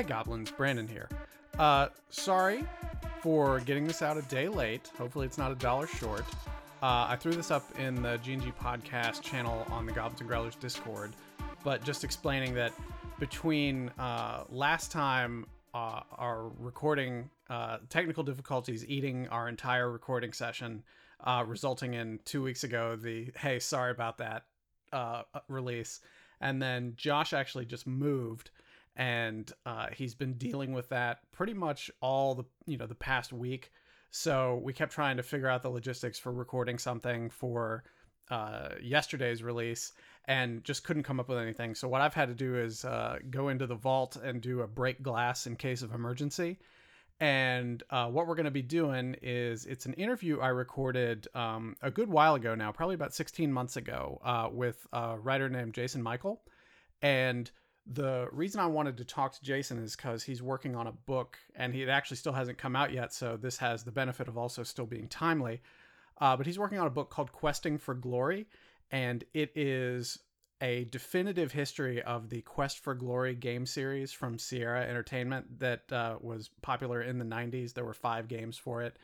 Hey Goblins, Brandon here. Uh, sorry for getting this out a day late. Hopefully, it's not a dollar short. Uh, I threw this up in the G&G podcast channel on the Goblins and Growlers Discord, but just explaining that between uh, last time uh, our recording uh, technical difficulties eating our entire recording session, uh, resulting in two weeks ago the hey sorry about that uh, release, and then Josh actually just moved and uh, he's been dealing with that pretty much all the you know the past week. So we kept trying to figure out the logistics for recording something for uh, yesterday's release, and just couldn't come up with anything. So what I've had to do is uh, go into the vault and do a break glass in case of emergency. And uh, what we're going to be doing is it's an interview I recorded um, a good while ago now, probably about 16 months ago, uh, with a writer named Jason Michal. And the reason I wanted to talk to Jason is because he's working on a book and he actually still hasn't come out yet. So this has the benefit of also still being timely. Uh, but he's working on a book called Questing for Glory, and it is a definitive history of the Quest for Glory game series from Sierra Entertainment that uh, was popular in the 90s. There were five games for it.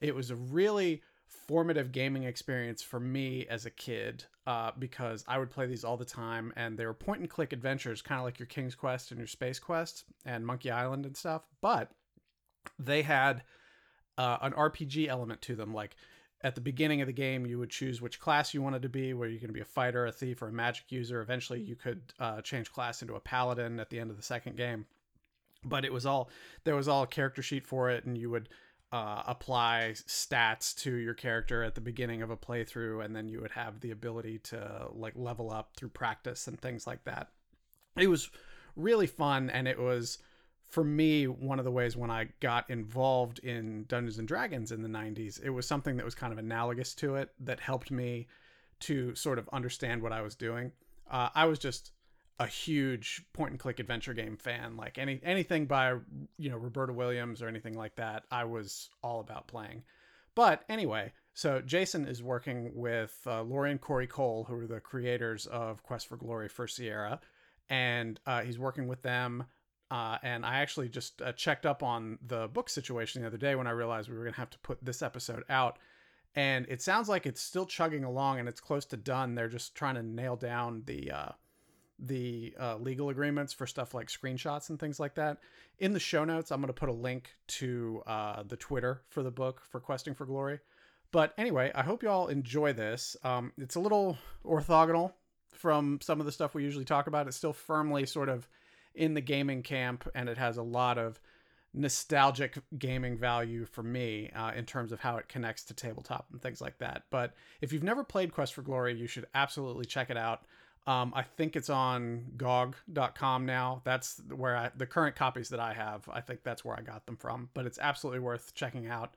It was a really formative gaming experience for me as a kid uh, because I would play these all the time, and they were point and click adventures, kind of like your King's Quest and your Space Quest and Monkey Island and stuff. But they had uh, an RPG element to them. Like at the beginning of the game, you would choose which class you wanted to be, where you're going to be a fighter, a thief, or a magic user. Eventually, you could uh, change class into a paladin at the end of the second game. But it was all there was all a character sheet for it, and you would uh, apply stats to your character at the beginning of a playthrough, and then you would have the ability to like level up through practice and things like that. It was really fun, and it was for me one of the ways when I got involved in Dungeons and Dragons in the 90s. It was something that was kind of analogous to it that helped me to sort of understand what I was doing. Uh, I was just a huge point and click adventure game fan. Like any anything by you know Roberta Williams or anything like that, I was all about playing. But anyway, so Jason is working with uh, Lori and Cory Cole, who are the creators of Quest for Glory for Sierra, and uh, he's working with them. Uh, and I actually just uh, checked up on the book situation the other day when I realized we were going to have to put this episode out. And it sounds like it's still chugging along and it's close to done. They're just trying to nail down the uh, the uh, legal agreements for stuff like screenshots and things like that. In the show notes, I'm going to put a link to uh, the Twitter for the book for Questing for Glory. But anyway, I hope you all enjoy this. Um, it's a little orthogonal from some of the stuff we usually talk about. It's still firmly sort of in the gaming camp, and it has a lot of nostalgic gaming value for me uh, in terms of how it connects to tabletop and things like that. But if you've never played Quest for Glory, you should absolutely check it out. Um, I think it's on GOG.com now. That's where I, the current copies that I have. I think that's where I got them from. But it's absolutely worth checking out.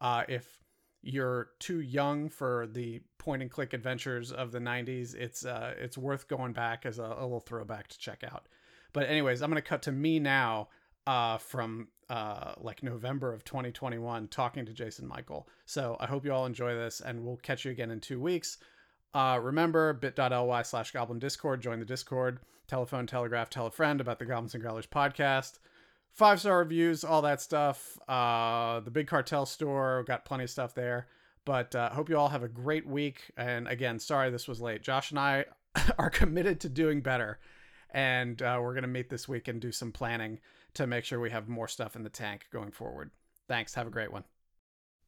Uh, if you're too young for the point and click adventures of the 90s, it's uh, it's worth going back as a, a little throwback to check out. But anyways, I'm gonna cut to me now uh, from uh, like November of 2021 talking to Jason Michal. So I hope you all enjoy this, and we'll catch you again in two weeks. Uh, remember bit.ly slash goblin discord. Join the Discord. Telephone, telegraph, tell a friend about the Goblins and Growlers podcast. Five star reviews, all that stuff. Uh, the Big Cartel store, got plenty of stuff there. But uh, hope you all have a great week. And again, sorry this was late. Josh and I are committed to doing better. And uh, we're going to meet this week and do some planning to make sure we have more stuff in the tank going forward. Thanks. Have a great one.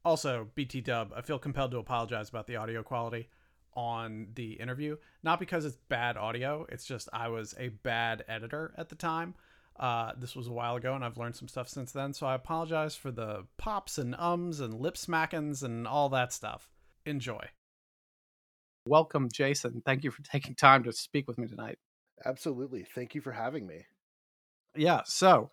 Also, BT Dub, I feel compelled to apologize about the audio quality on the interview. Not because it's bad audio, it's just I was a bad editor at the time. Uh, this was a while ago, and I've learned some stuff since then. So I apologize for the pops and ums and lip smackings and all that stuff. Enjoy. Welcome, Jason. Thank you for taking time to speak with me tonight. Absolutely. Thank you for having me. Yeah. So,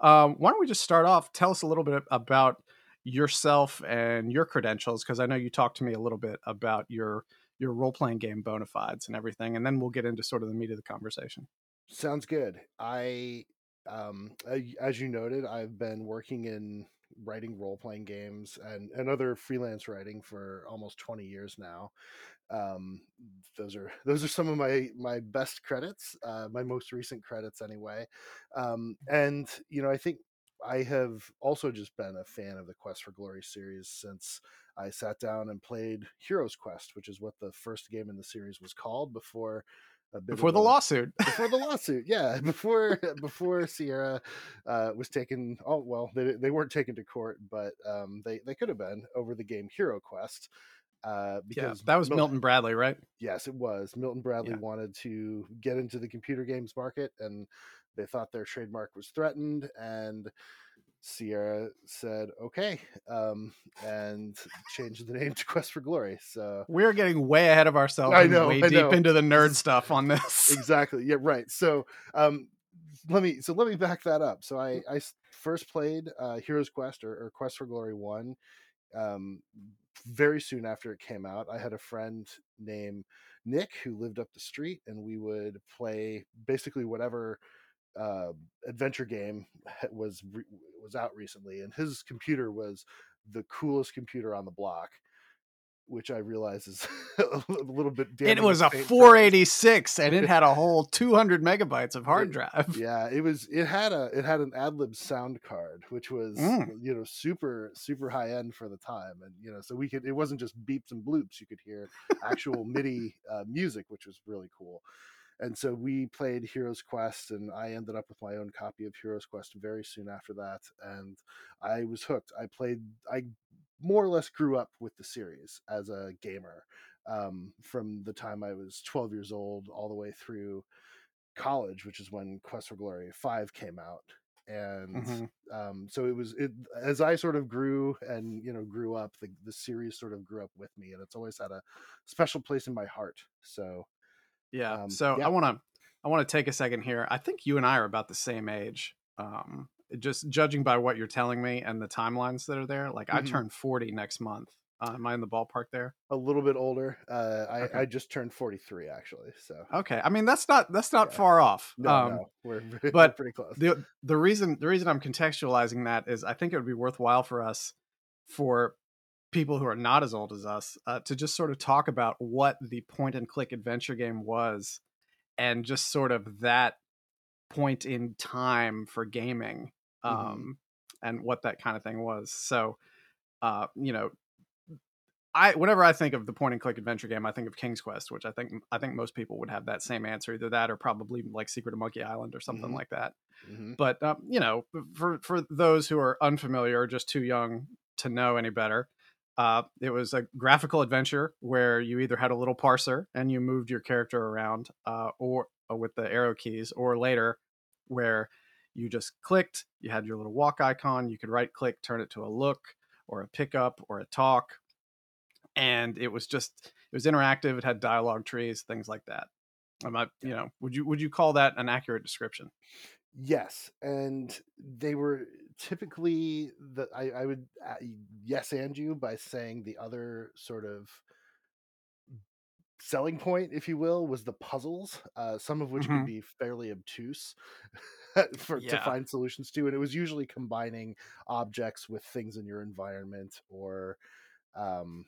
um, why don't we just start off? Tell us a little bit about yourself and your credentials, because I know you talked to me a little bit about your your role playing game bona fides and everything, and then we'll get into sort of the meat of the conversation. Sounds good. I, um, as you noted, I've been working in writing role playing games and and other freelance writing for almost 20 years now. Um, those are those are some of my my best credits, uh, my most recent credits anyway. Um, and you know, I think I have also just been a fan of the Quest for Glory series since I sat down and played Heroes Quest, which is what the first game in the series was called before before the a, lawsuit. before the lawsuit, yeah, before before Sierra uh, was taken. Oh well, they they weren't taken to court, but um, they they could have been over the game Hero Quest. Uh, because yeah, that was Mil- Milton Bradley, right? Yes, it was. Milton Bradley yeah. wanted to get into the computer games market, and they thought their trademark was threatened, and Sierra said okay, um, and changed the name to Quest for Glory. So we're getting way ahead of ourselves. I know, way I deep know. into the nerd stuff on this. exactly. Yeah. Right. So um, let me so let me back that up. So I I first played uh, Heroes Quest or, or Quest for Glory one. Um, very soon after it came out, I had a friend named Nick who lived up the street, and we would play basically whatever uh, adventure game was re- was out recently, and his computer was the coolest computer on the block which I realize is a little bit. It was a 486, and it had a whole 200 megabytes of hard drive. Yeah, it was. It had a it had an AdLib sound card, which was mm. you know super super high end for the time, and you know so we could. It wasn't just beeps and bloops. You could hear actual MIDI uh, music, which was really cool and so we played Heroes Quest, and I ended up with my own copy of Heroes Quest very soon after that, and I was hooked. I played, I more or less grew up with the series as a gamer um, from the time I was 12 years old all the way through college, which is when Quest for Glory 5 came out. And mm-hmm. um, so it was it as I sort of grew and you know grew up, the, the series sort of grew up with me, and it's always had a special place in my heart. So yeah. Um, so yeah. I want to I want to take a second here. I think you and I are about the same age. Um, just judging by what you're telling me and the timelines that are there, like mm-hmm. I turn 40 next month. Uh, am I in the ballpark there? A little bit older. Uh, I, okay. I just turned 43 actually. So okay. I mean that's not that's not yeah. far off. No, um, no. We're, but pretty close. The the reason the reason I'm contextualizing that is I think it would be worthwhile for us for people who are not as old as us uh, to just sort of talk about what the point and click adventure game was and just sort of that point in time for gaming mm-hmm. um, mm-hmm. and what that kind of thing was so uh, you know I whenever I think of the point and click adventure game, I think of King's Quest, which I think I think most people would have that same answer, either that or probably like Secret of Monkey Island or something mm-hmm. like that. Mm-hmm. But um, you know, for for those who are unfamiliar or just too young to know any better, uh, it was a graphical adventure where you either had a little parser and you moved your character around, uh, or uh, with the arrow keys, or later where you just clicked, you had your little walk icon, you could right click, turn it to a look, or a pickup, or a talk, and it was just it was interactive. It had dialogue trees, things like that. Am I, you know, would you would you call that an accurate description? Yes, and they were typically the I, I would uh, yes and you by saying the other sort of selling point, if you will, was the puzzles, uh, some of which mm-hmm. could be fairly obtuse for yeah. to find solutions to, and it was usually combining objects with things in your environment or um,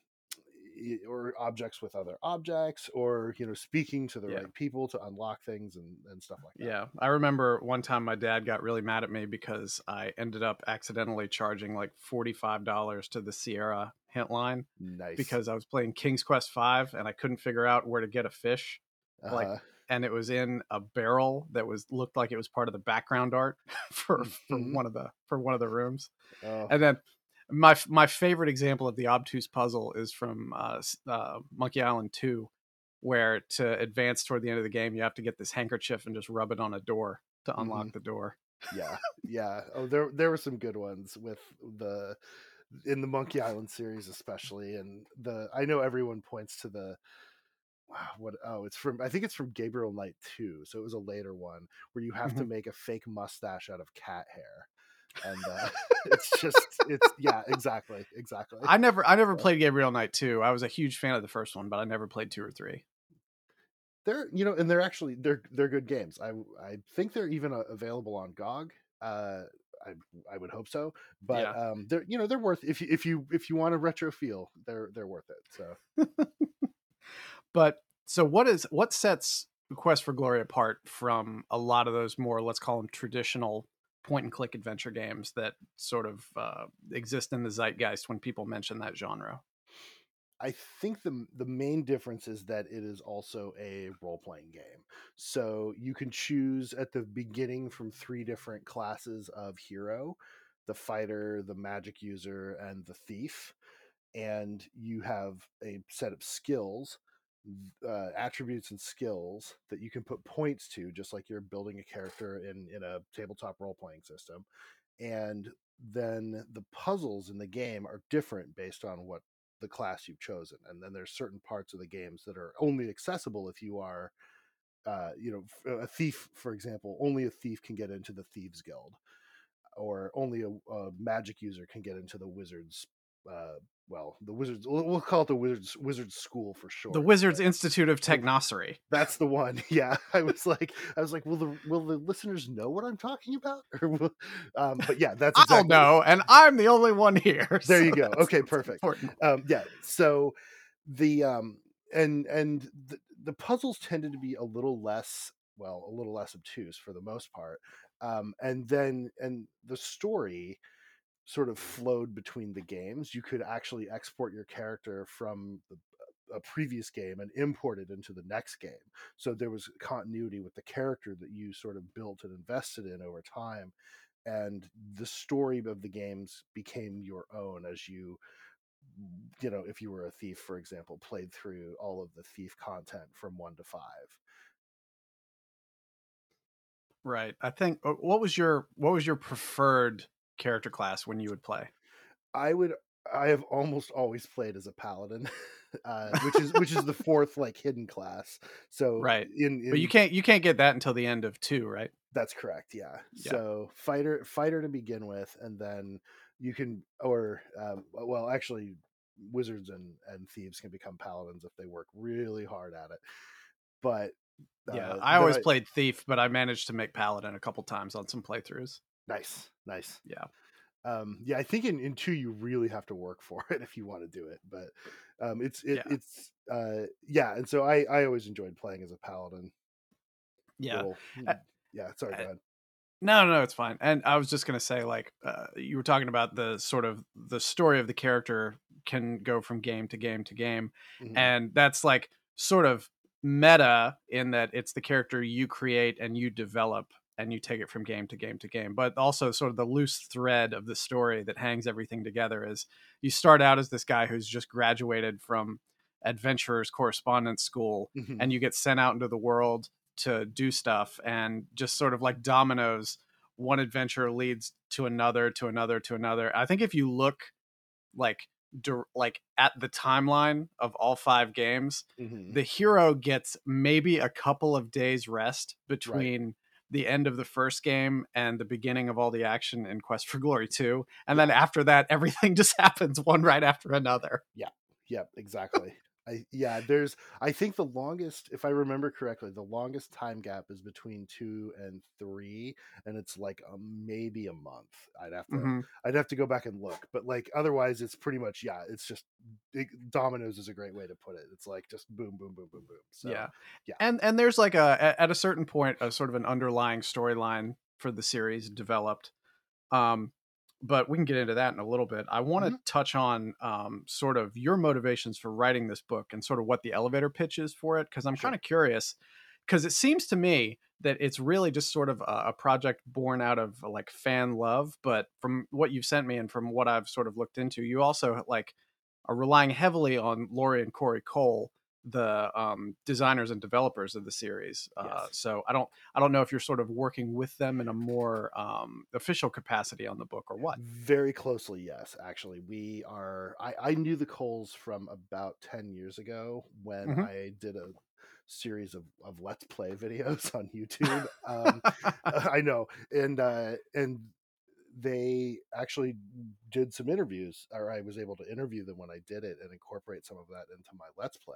or objects with other objects or you know speaking to the yeah. right people to unlock things and, and stuff like that yeah i remember one time my dad got really mad at me because i ended up accidentally charging like $45 to the sierra hint line nice. because i was playing king's quest 5 and i couldn't figure out where to get a fish uh-huh. like and it was in a barrel that was looked like it was part of the background art for, for mm-hmm. one of the for one of the rooms oh. and then my my favorite example of the obtuse puzzle is from uh, uh, Monkey Island 2, where to advance toward the end of the game, you have to get this handkerchief and just rub it on a door to unlock mm-hmm. the door. yeah, yeah. Oh, there there were some good ones with the in the Monkey Island series, especially, and the I know everyone points to the wow, what oh it's from i think it's from gabriel knight 2 so it was a later one where you have mm-hmm. to make a fake mustache out of cat hair and uh, it's just it's yeah exactly exactly i never i never played gabriel knight 2 i was a huge fan of the first one but i never played two or three they're you know and they're actually they're they're good games i i think they're even uh, available on gog uh I I would hope so. But yeah. um, they're you know they're worth if you if you if you want a retro feel, they're they're worth it. So, but so what is what sets Quest for Glory apart from a lot of those more let's call them traditional point and click adventure games that sort of uh, exist in the zeitgeist when people mention that genre? I think the the main difference is that it is also a role playing game. So you can choose at the beginning from three different classes of hero: the fighter, the magic user, and the thief. And you have a set of skills, uh, attributes, and skills that you can put points to, just like you're building a character in in a tabletop role playing system. And then the puzzles in the game are different based on what the class you've chosen and then there's certain parts of the games that are only accessible if you are uh, you know a thief for example only a thief can get into the thieves guild or only a, a magic user can get into the wizards uh, well, the wizards. We'll call it the wizards wizards school for sure. The Wizards Institute of Technocery. That's the one. Yeah, I was like, I was like, will the will the listeners know what I'm talking about? Or will, um, but yeah, that's exactly I'll know, and I'm the only one here. There so you go. Okay, perfect. Um, yeah. So the um and and the, the puzzles tended to be a little less well, a little less obtuse for the most part. Um, and then and the story sort of flowed between the games. You could actually export your character from the, a previous game and import it into the next game. So there was continuity with the character that you sort of built and invested in over time. And the story of the games became your own as you, you know, if you were a thief, for example, played through all of the thief content from one to five. Right. I think uh, what was your what was your preferred character class when you would play? I would. I have almost always played as a paladin, uh, which is which is the fourth like hidden class. So right, in, in, but you can't you can't get that until the end of two, right? That's correct. Yeah. yeah. So fighter fighter to begin with, and then you can or um, well actually wizards and and thieves can become paladins if they work really hard at it. But uh, yeah, I always I, played thief, but I managed to make paladin a couple times on some playthroughs. Nice, nice. Yeah. Um, yeah, I think in, in two you really have to work for it if you want to do it. But um, it's it, yeah. it's uh, yeah, and so I I always enjoyed playing as a paladin. Yeah. Little, uh, yeah. Sorry, go ahead. No, no, it's fine. And I was just gonna say, like, uh, you were talking about the sort of the story of the character can go from game to game to game, mm-hmm. and that's like sort of meta in that it's the character you create and you develop and you take it from game to game to game. But also, sort of the loose thread of the story that hangs everything together is you start out as this guy who's just graduated from adventurers correspondence school mm-hmm. and you get sent out into the world to do stuff and just sort of like dominoes one adventure leads to another to another to another i think if you look like like at the timeline of all five games mm-hmm. the hero gets maybe a couple of days rest between right the end of the first game and the beginning of all the action in Quest for Glory 2. And then after that, everything just happens one right after another. Yeah. Yep. Exactly. I yeah, there's I think the longest, if I remember correctly, the longest time gap is between two and three, and it's like a, maybe a month. I'd have to mm-hmm. I'd have to go back and look, but like otherwise, it's pretty much yeah. It's just it, dominoes is a great way to put it. It's like just boom, boom, boom, boom, boom. So, yeah, yeah, and and there's like a at a certain point a sort of an underlying storyline for the series developed. Um, but we can get into that in a little bit. I want to mm-hmm. touch on um, sort of your motivations for writing this book and sort of what the elevator pitch is for it, because I'm sure. kind of curious. Because it seems to me that it's really just sort of a, a, project born out of like fan love. But from what you've sent me and from what I've sort of looked into, you also like are relying heavily on Lori and Cory Cole the um, designers and developers of the series. Uh, yes. So I don't I don't know if you're sort of working with them in a more um, official capacity on the book or what. Very closely, yes. Actually, we are. I, I knew the Coles from about ten years ago when mm-hmm. I did a series of, of let's play videos on YouTube. Um, I know, and uh, and they actually did some interviews or i was able to interview them when i did it and incorporate some of that into my let's play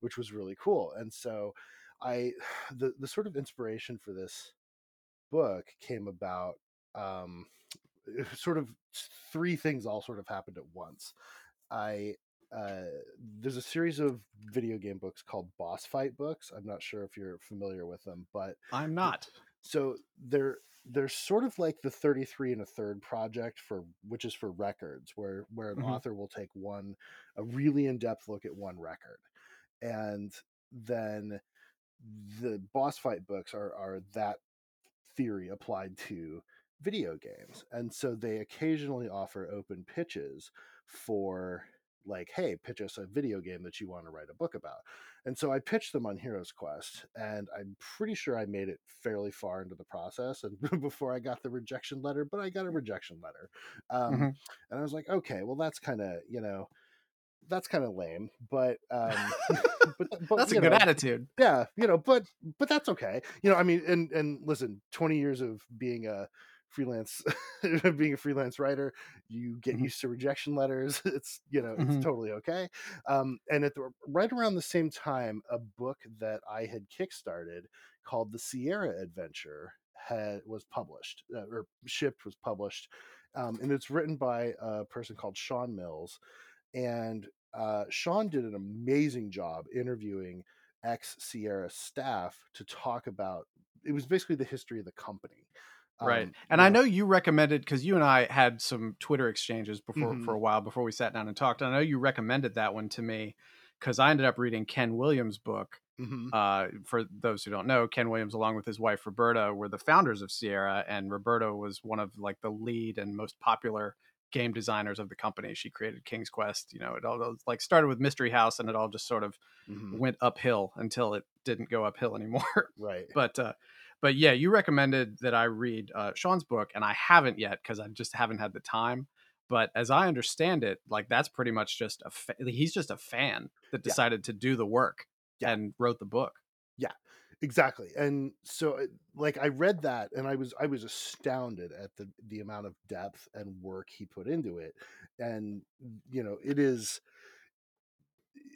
which was really cool and so i the the sort of inspiration for this book came about um sort of three things all sort of happened at once. I uh, there's a series of video game books called boss fight books. I'm not sure if you're familiar with them, but I'm not. So they're they're sort of like the 33 and a third project for which is for records where where an mm-hmm. author will take one a really in-depth look at one record and then the boss fight books are are that theory applied to video games and so they occasionally offer open pitches for like, hey, pitch us a video game that you want to write a book about. And so I pitched them on Heroes Quest, and I'm pretty sure I made it fairly far into the process and before I got the rejection letter, but I got a rejection letter. Um, mm-hmm. And I was like, okay, well, that's kind of, you know, that's kind of lame, but um, but, but that's a good know, attitude. Yeah, you know, but but that's okay. You know, I mean, and and listen, twenty years of being a freelance being a freelance writer you get mm-hmm. used to rejection letters it's you know it's mm-hmm. totally okay um, and at the right around the same time a book that i had kickstarted called the sierra adventure had was published uh, or shipped was published um, and it's written by a person called shawn mills and uh, shawn did an amazing job interviewing ex sierra staff to talk about it was basically the history of the company right um, and i know you recommended because you and i had some twitter exchanges before mm-hmm. for a while before we sat down and talked i know you recommended that one to me because i ended up reading ken williams book mm-hmm. uh, for those who don't know ken williams along with his wife roberta were the founders of sierra and roberta was one of like the lead and most popular game designers of the company she created king's quest you know it all like started with mystery house and it all just sort of mm-hmm. went uphill until it didn't go uphill anymore right but uh but yeah, you recommended that I read uh, Shawn's book, and I haven't yet because I just haven't had the time. But as I understand it, like that's pretty much just a fa- he's just a fan that decided yeah. to do the work yeah. and wrote the book. Yeah, exactly. And so, uh, like, I read that, and I was I was astounded at the the amount of depth and work he put into it. And you know, it is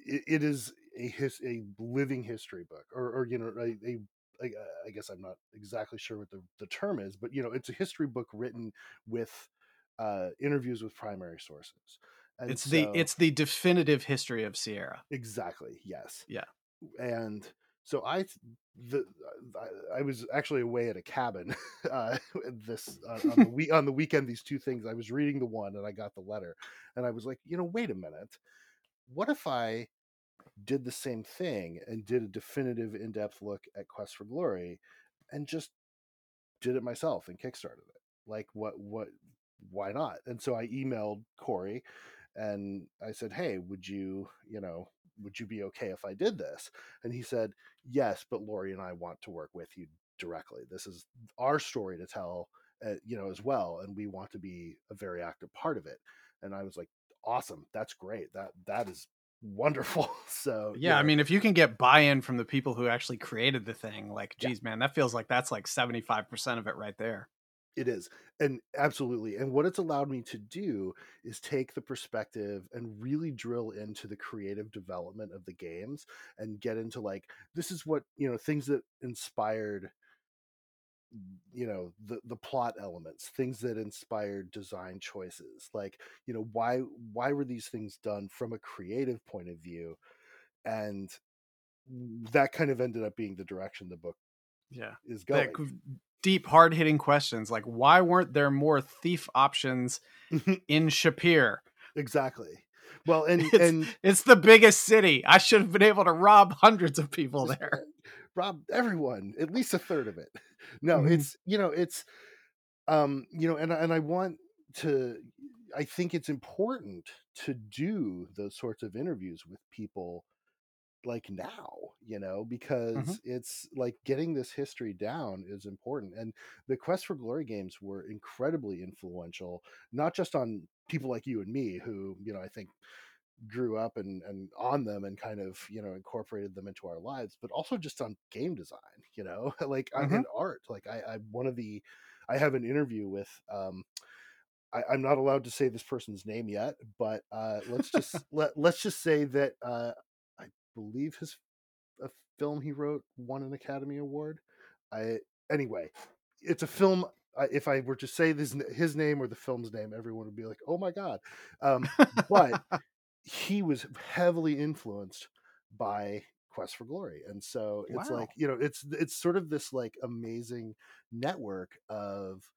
it, it is a his a living history book, or or you know, a, a I, uh, I, guess I'm not exactly sure what the, the term is, but you know, it's a history book written with uh, interviews with primary sources. And it's so, the it's the definitive history of Sierra. Exactly. Yes. Yeah. And so I the I was actually away at a cabin uh, this uh, on the week on the weekend. These two things I was reading the one and I got the letter, and I was like, you know, wait a minute, what if I did the same thing and did a definitive in-depth look at Quest for Glory and just did it myself and kickstarted it. Like what what why not? And so I emailed Cory and I said, "Hey, would you, you know, would you be okay if I did this?" And he said, "Yes, but Lori and I want to work with you directly. This is our story to tell, uh, you know, as well, and we want to be a very active part of it." And I was like, "Awesome. That's great. That that is wonderful. So yeah, I mean, if you can get buy-in from the people who actually created the thing, like, geez, yeah. man, that feels like that's like seventy-five percent of it right there. It is, and absolutely. And what it's allowed me to do is take the perspective and really drill into the creative development of the games and get into like this is what you know things that inspired you know the the plot elements things that inspired design choices like you know why why were these things done from a creative point of view? And that kind of ended up being the direction the book yeah is going. deep hard hitting questions like why weren't there more thief options in shapeir? Exactly. Well and it's, and it's the biggest city. I should have been able to rob hundreds of people there rob everyone at least a third of it no mm-hmm. it's you know it's um you know and and i want to i think it's important to do those sorts of interviews with people like now you know mm-hmm. because mm-hmm. it's like getting this history down is important and the quest for glory games were incredibly influential not just on people like you and me who you know i think grew up and and on them and kind of you know incorporated them into our lives but also just on game design you know like mm-hmm. in art like i i one of the i have an interview with um I, i'm not allowed to say this person's name yet but uh let's just let let's just say that uh i believe his a film he wrote won an academy award i anyway it's a film I, if I were to say this his name or the film's name, everyone would be like, "Oh my god!" Um, but he was heavily influenced by Quest for Glory, and so it's Wow. like you know, it's it's sort of this like amazing network of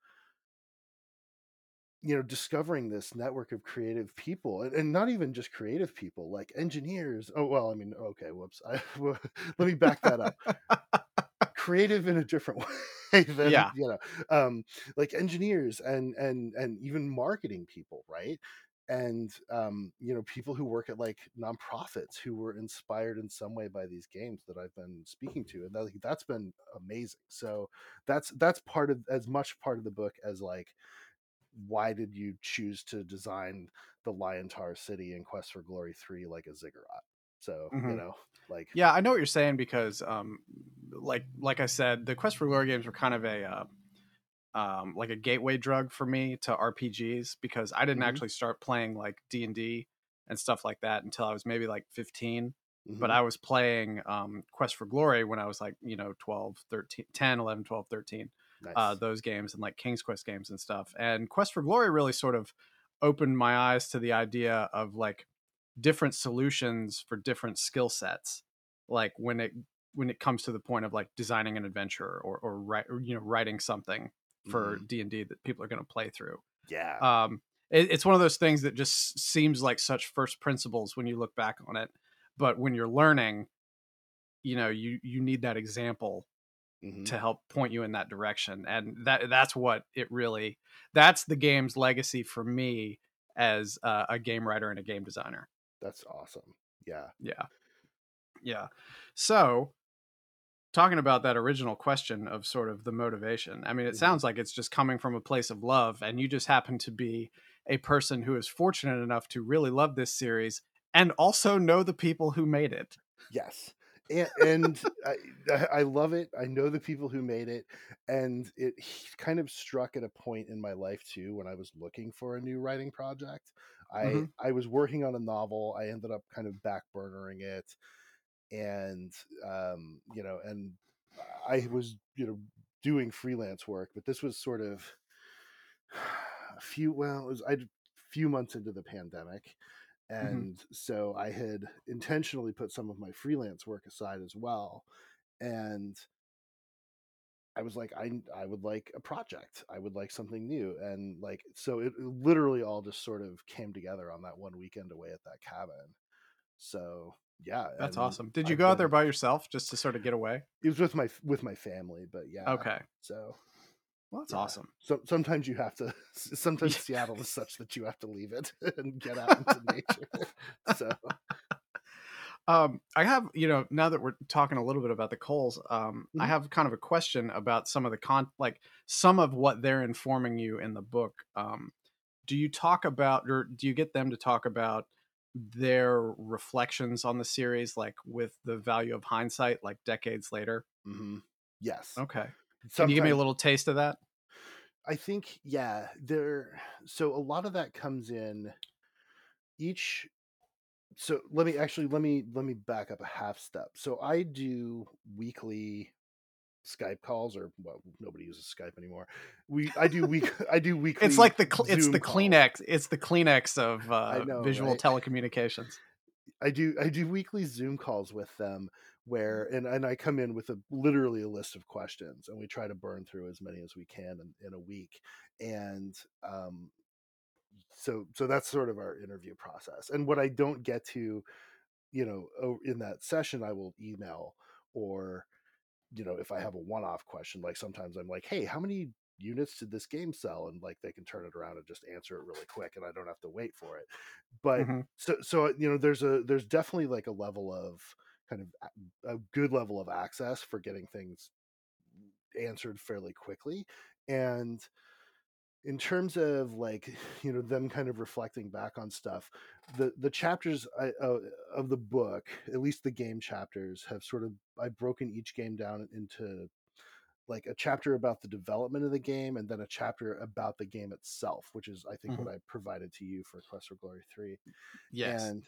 you know discovering this network of creative people and, and not even just creative people like engineers oh well i mean okay whoops I, well, let me back that up creative in a different way than Yeah. you know um like engineers and and and even marketing people right and um you know people who work at like nonprofits who were inspired in some way by these games that i've been speaking to and that, like, that's been amazing so that's that's part of as much part of the book as like why did you choose to design the liontaur city in quest for glory 3 like a ziggurat so you Mhm. know like Yeah, I know what you're saying because, um, like like I said, the Quest for Glory games were kind of a uh, um, like a gateway drug for me to RPGs because I didn't Mhm. actually start playing like D and D and stuff like that until I was maybe like 15. But mhm, I was playing um, Quest for Glory when I was like you know 12, 13, 10, 11, 12, 13 nice. uh, those games and like King's Quest games and stuff. And Quest for Glory really sort of opened my eyes to the idea of like different solutions for different skill sets. Like when it when it comes to the point of like designing an adventure or or, write, or you know writing something for D and D that people are going to play through. yeah. Um, it, it's one of those things that just seems like such first principles when you look back on it, but when you're learning, you know, you you need that example mhm. to help point you in that direction and that that's what it really that's the game's legacy for me as uh, a game writer and a game designer. That's awesome. Yeah. Yeah. Yeah. So talking about that original question of sort of the motivation i mean it Mhm. sounds like it's just coming from a place of love and you just happen to be a person who is fortunate enough to really love this series and also know the people who made it Yes. And, and I, I- love it. I know the people who made it, and it kind of struck at a point in my life too when I was looking for a new writing project. I Mhm. I was working on a novel. I ended up kind of backburnering it, and um, you know, and I was you know doing freelance work, but this was sort of a few. Well, it was I few months into the pandemic, and so I had intentionally put some of my freelance work aside as well, and I was like, I I would like a project. I would like something new, and like so, it literally all just sort of came together on that one weekend away at that cabin. So yeah, that's awesome did you I've go out there by yourself just to sort of get away It was with my with my family, but yeah. okay So well that's yeah. awesome So sometimes you have to. Sometimes Seattle is such that you have to leave it and get out into nature. So Um, I have, you know, now that we're talking a little bit about the Coles, um, I Mhm. have kind of a question about some of the con, like some of what they're informing you in the book. Um, do you talk about, or do you get them to talk about their reflections on the series, like with the value of hindsight, like decades later? Mm-hmm. yes. Okay, can you give me a little taste of that? I think yeah, there so a lot of that comes in each so let me actually let me let me back up a half step. So I do weekly Skype calls or well nobody uses Skype anymore. We I do week I do weekly It's like the cl- it's the calls. Kleenex, it's the Kleenex of uh, know, visual right? telecommunications. I do I do weekly Zoom calls with them where and, and I come in with a literally a list of questions and we try to burn through as many as we can in, in a week. And um so so that's sort of our interview process. And what I don't get to, you know, in that session I will email or you know, if I have a one-off question, like sometimes I'm like, "Hey, how many units did this game sell?" and like they can turn it around and just answer it really quick and I don't have to wait for it. But Mhm. so so you know there's a there's definitely like a level of kind of a good level of access for getting things answered fairly quickly and in terms of like you know them kind of reflecting back on stuff the the chapters I, uh, of the book at least the game chapters have sort of i've broken each game down into like a chapter about the development of the game and then a chapter about the game itself which is i think what i provided to you for quest for glory 3 Yes. and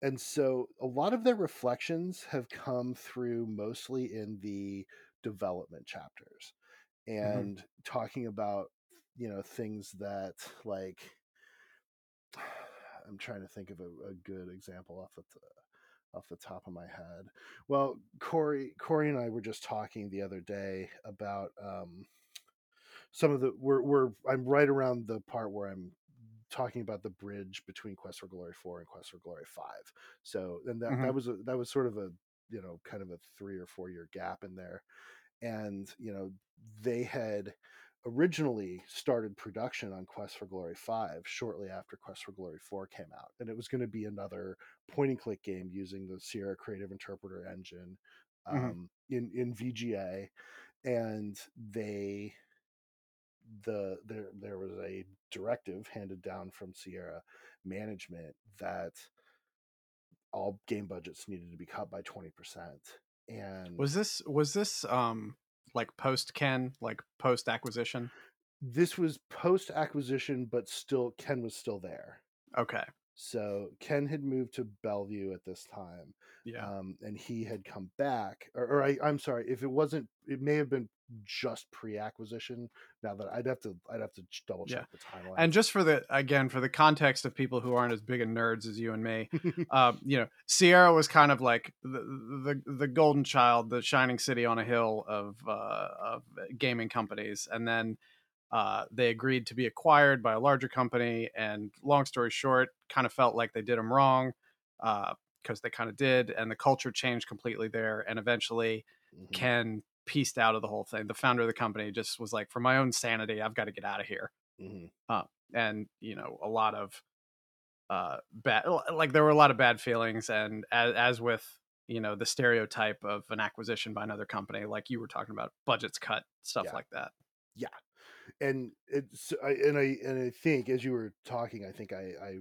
and so a lot of their reflections have come through mostly in the development chapters and mm-hmm. talking about you know things that like I'm trying to think of a, a good example off the off the top of my head. Well, Cory Cory and I were just talking the other day about um, some of the we're we're I'm right around the part where I'm talking about the bridge between Quest for Glory 4 and Quest for Glory 5. So and that, mm-hmm. that was a that was sort of a you know kind of a 3 or 4 year gap in there. And you know they had originally started production on Quest for Glory 5 shortly after Quest for Glory 4 came out. And it was going to be another point and click game using the Sierra Creative Interpreter engine mm-hmm. um, mm-hmm. in, in VGA. And they the there there was a directive handed down from Sierra management that all game budgets needed to be cut by 20%. And was this was this um like post Ken, like post acquisition? This was post acquisition, but still Ken was still there. Okay. So Ken had moved to Bellevue at this time. Yeah. Um, and he had come back, or, or I, I'm sorry, if it wasn't, it may have been just pre-acquisition. Now that I'd have to, I'd have to double check yeah. the timeline. And just for the again, for the context of people who aren't as big of nerds as you and me, um, you know, Sierra was kind of like the, the the golden child, the shining city on a hill of uh, of gaming companies, and then uh, they agreed to be acquired by a larger company. And long story short, kind of felt like they did them wrong because uh, they kind of did. And the culture changed completely there. And eventually, mm-hmm. Ken pieced out of the whole thing. The founder of the company just was like, for my own sanity, I've got to get out of here. Mm-hmm. Uh, and, you know, a lot of uh, bad, like there were a lot of bad feelings. And as, as with, you know, the stereotype of an acquisition by another company, like you were talking about, budgets cut, stuff yeah. like that. Yeah, and it's I, and I and I think as you were talking, I think I I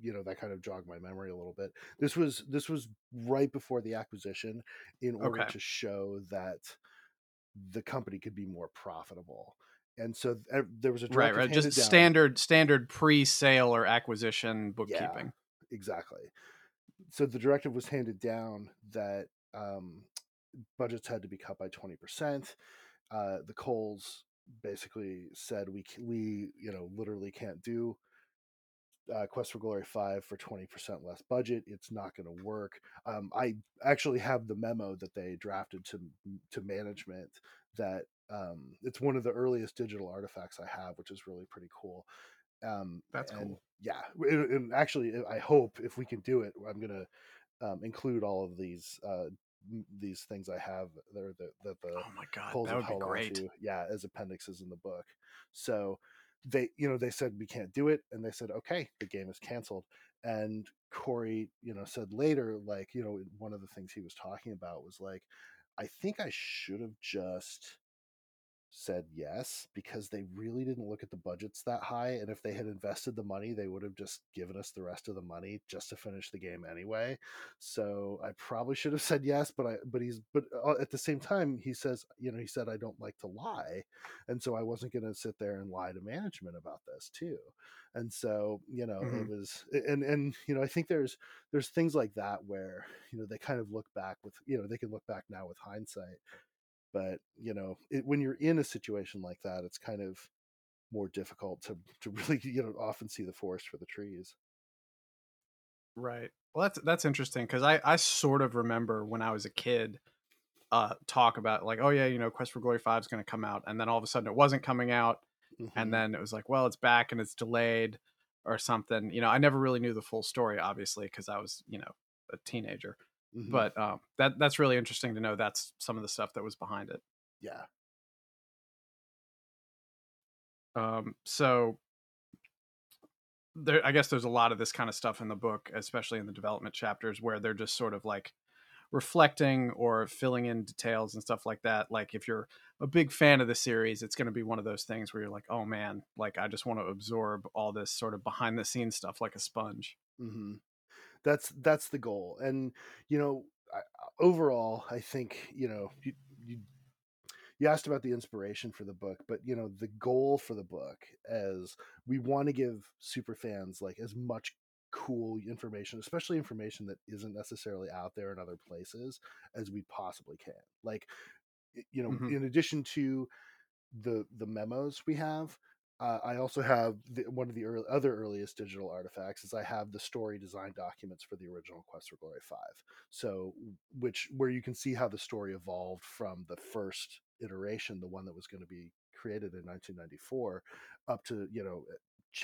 you know that kind of jogged my memory a little bit. This was this was right before the acquisition, in order okay. to show that the company could be more profitable. And so there was a right, right, just down. standard standard pre-sale or acquisition bookkeeping. Yeah, exactly. So the directive was handed down that um, budgets had to be cut by twenty percent. Uh, the Coles basically said we we you know literally can't do uh, Quest for Glory 5 for 20% less budget. It's not going to work. Um, I actually have the memo that they drafted to to management that um, it's one of the earliest digital artifacts I have, which is really pretty cool. Um, That's and cool. Yeah, and, and actually, I hope if we can do it, I'm going to um, include all of these uh, these things I have there that, that the oh my god that would be great. to, yeah as appendixes in the book. So they you know they said we can't do it and they said okay the game is canceled. And Cory you know said later like you know one of the things he was talking about was like I think I should have just said yes because they really didn't look at the budgets that high and if they had invested the money they would have just given us the rest of the money just to finish the game anyway so i probably should have said yes but i but he's but uh, at the same time he says you know he said i don't like to lie and so i wasn't going to sit there and lie to management about this too and so you know mm-hmm. it was and and you know i think there's there's things like that where you know they kind of look back with you know they can look back now with hindsight but you know it, when you're in a situation like that it's kind of more difficult to to really you know often see the forest for the trees. Right. Well that's that's interesting because i i sort of remember when i was a kid uh talk about like oh yeah you know quest for glory 5 is going to come out and then all of a sudden it wasn't coming out mm-hmm. and then it was like well it's back and it's delayed or something you know i never really knew the full story obviously because i was you know a teenager Mm-hmm. But um, that that's really interesting to know. That's some of the stuff that was behind it. Yeah. Um. So there, I guess there's a lot of this kind of stuff in the book, especially in the development chapters, where they're just sort of like reflecting or filling in details and stuff like that. Like if you're a big fan of the series, it's going to be one of those things where you're like, oh man, like I just want to absorb all this sort of behind the scenes stuff like a sponge. Mm-hmm that's that's the goal and you know I, overall i think you know you, you you asked about the inspiration for the book but you know the goal for the book is we want to give super fans like as much cool information especially information that isn't necessarily out there in other places as we possibly can like you know mm-hmm. in addition to the the memos we have uh, I also have the, one of the early, other earliest digital artifacts is I have the story design documents for the original Quest for Glory 5. So which where you can see how the story evolved from the first iteration, the one that was going to be created in 1994 up to, you know,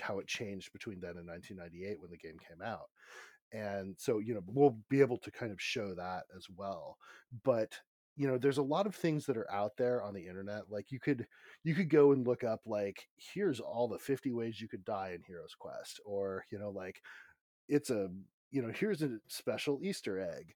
how it changed between then and 1998 when the game came out. And so, you know, we'll be able to kind of show that as well. But you know there's a lot of things that are out there on the internet like you could you could go and look up like here's all the 50 ways you could die in heroes quest or you know like it's a you know here's a special easter egg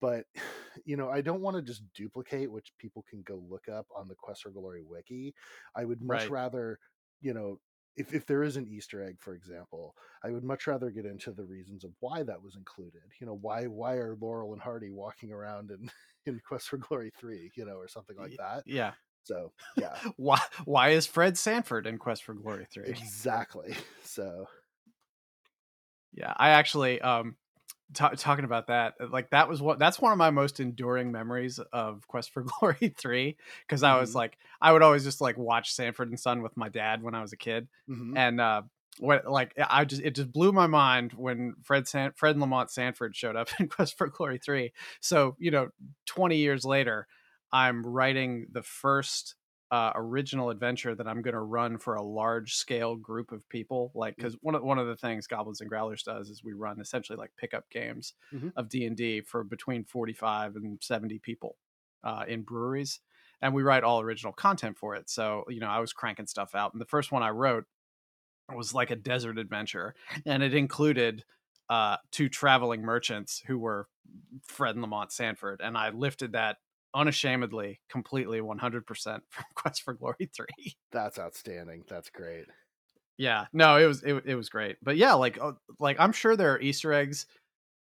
but you know i don't want to just duplicate which people can go look up on the quest for glory wiki i would much Right. rather you know if, if there is an easter egg for example i would much rather get into the reasons of why that was included you know why why are laurel and hardy walking around in in quest for glory 3 you know or something like that Yeah. so yeah Why why is Fred Sanford in Quest for Glory 3? exactly so Yeah, I actually um ta talking about that, uh, like that was what that's one of my most enduring memories of Quest for Glory 3 because I was Mhm. like I would always just like watch Sanford and Son with my dad when I was a kid mhm. and uh what like I just it just blew my mind when Fred San- Fred Lamont Sanford showed up in Quest for Glory 3. So, you know, 20 years later, I'm writing the first uh, original adventure that I'm going to run for a large scale group of people. Like, because one of one of the things Goblins and Growlers does is we run essentially like pickup games Mhm. of D and D for between 45 and 70 people uh, in breweries, and we write all original content for it. So, you know, I was cranking stuff out, and the first one I wrote was like a desert adventure, and it included uh, two traveling merchants who were Fred and Lamont Sanford, and I lifted that unashamedly, completely, one hundred percent from Quest for Glory three. that's outstanding. That's great. Yeah, no, it was it, it was great, but yeah, like uh, like I'm sure there are Easter eggs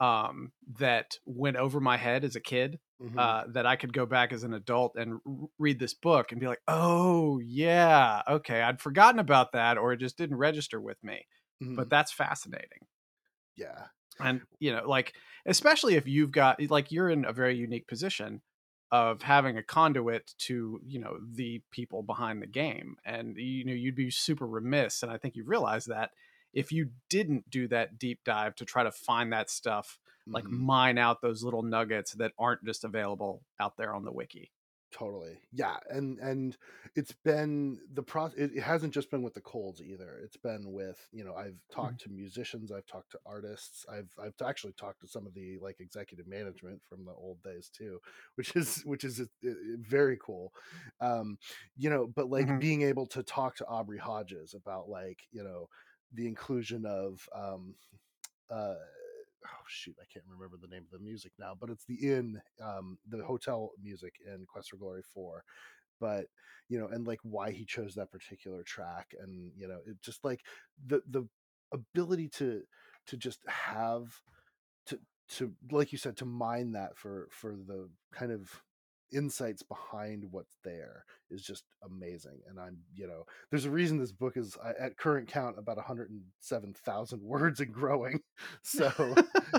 um that went over my head as a kid Mhm. uh that I could go back as an adult and r- read this book and be like oh yeah okay I'd forgotten about that or it just didn't register with me. Mhm. but that's fascinating. Yeah. And you know like especially if you've got like you're in a very unique position of having a conduit to you know the people behind the game and you know you'd be super remiss and i think you realize that if you didn't do that deep dive to try to find that stuff like Mhm. mine out those little nuggets that aren't just available out there on the wiki totally yeah and and it's been the process it, it hasn't just been with the Coles either it's been with you know i've talked to musicians i've talked to artists i've i've actually talked to some of the like executive management from the old days too which is which is uh, uh, very cool um you know but like Mhm. being able to talk to aubrey hodges about like you know the inclusion of um uh oh shoot i can't remember the name of the music now but it's the inn um the hotel music in quest for glory 4 but you know and like why he chose that particular track and you know it just like the the ability to to just have to to like you said to mine that for for the kind of insights behind what's there is just amazing and i'm you know there's a reason this book is uh, at current count about 107000 words and growing so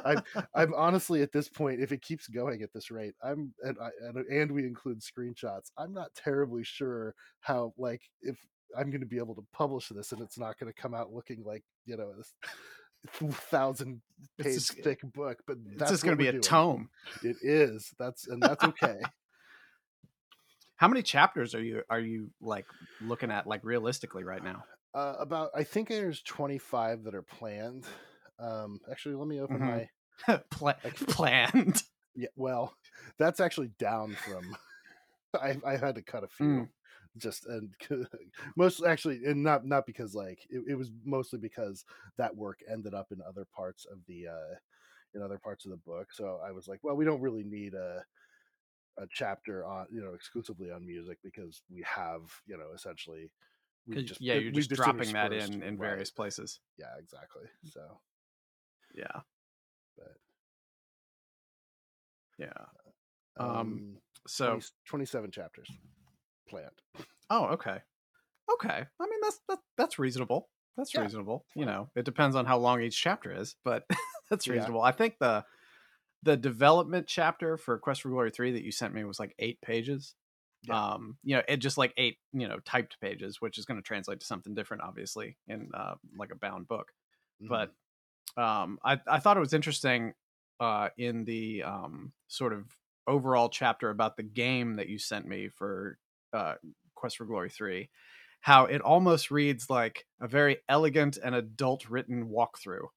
I'm I'm honestly at this point, if it keeps going at this rate, I'm and I, and, and we include screenshots. I'm not terribly sure how like if I'm going to be able to publish this and it's not going to come out looking like you know this thousand It's page just- thick book. But that's just going to be a doing. tome It is. That's and that's okay. How many chapters are you are you like looking at like realistically right now uh, about I think there's 25 that are planned. Um, actually, let me open Mhm. my Pla- planned Yeah, well, that's actually down from. I I had to cut a few, Mm. just and most actually, and not not because like it, it was mostly because that work ended up in other parts of the uh in other parts of the book. So I was like, well, we don't really need a a chapter on you know exclusively on music because we have you know essentially. just- yeah you're we've just dropping that in in right. various places Yeah, exactly. So, yeah but yeah um, Um, so 20 27 chapters planned. oh okay okay i mean that's that, that's reasonable that's Yeah. reasonable you know it depends on how long each chapter is but that's Yeah. reasonable i think the the development chapter for quest for glory 3 that you sent me was like eight pages Yeah. Um, you know, it just like eight, you know, typed pages, which is going to translate to something different, obviously, in uh, like a bound book. Mm-hmm. But um, I I thought it was interesting uh, in the um, sort of overall chapter about the game that you sent me for uh, Quest for Glory three, how it almost reads like a very elegant and adult written walkthrough.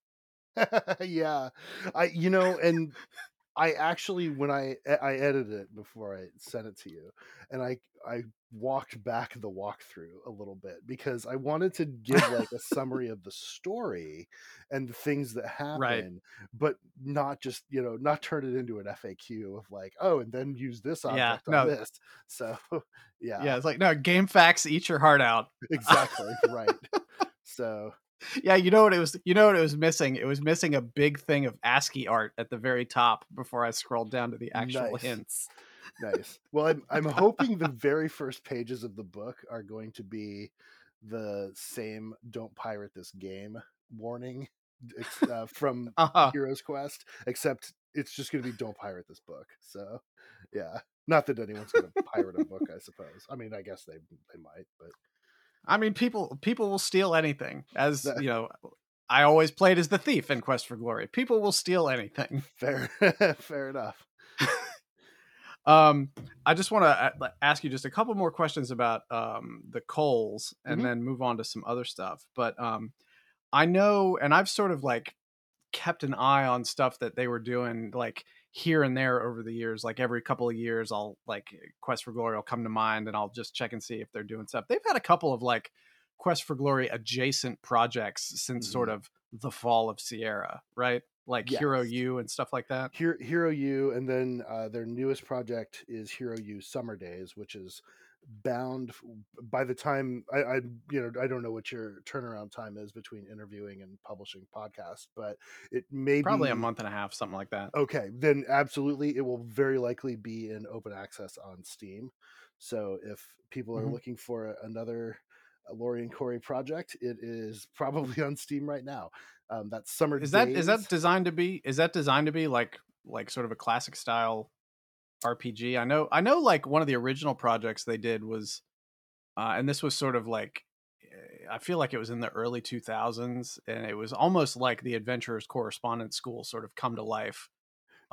yeah, I you know, and I actually when I I edited it before I sent it to you, and I I walked back the walkthrough a little bit because I wanted to give like a summary of the story and the things that happen, right. but not just you know not turn it into an FAQ of like oh and then use this object yeah, on this. So yeah, yeah, it's like no game facts, eat your heart out. Exactly right. so yeah, you know what it was. You know what it was missing. It was missing a big thing of ASCII art at the very top before I scrolled down to the actual nice. hints. Nice. Well, I'm I'm hoping the very first pages of the book are going to be the same "Don't pirate this game" warning uh, from uh-huh. Heroes Quest, except it's just going to be "Don't pirate this book." So, yeah, not that anyone's going to pirate a book, I suppose. I mean, I guess they they might, but I mean, people people will steal anything. As you know, I always played as the thief in Quest for Glory. People will steal anything. Fair, fair enough. um, I just want to uh, ask you just a couple more questions about um, the Coles, and mm-hmm. then move on to some other stuff. But um, I know, and I've sort of like kept an eye on stuff that they were doing, like here and there over the years. Like every couple of years, I'll like Quest for Glory will come to mind, and I'll just check and see if they're doing stuff. They've had a couple of like Quest for Glory adjacent projects since mm-hmm. sort of the fall of Sierra, right? Like yes. Hero U and stuff like that. Hero, Hero U, and then uh, their newest project is Hero U Summer Daze, which is bound by the time I, I, you know i don't know what your turnaround time is between interviewing and publishing podcasts but it may probably be, a month and a half something like that okay then absolutely it will very likely be in open access on steam so if people are mm-hmm. looking for another Lori and Cory project, it is probably on Steam right now. Um, that summer is that is that designed to be is that designed to be like like sort of a classic style RPG. I know I know like one of the original projects they did was uh, and this was sort of like eh, I feel like it was in the early 2000s and it was almost like the Adventurers Correspondence School sort of come to life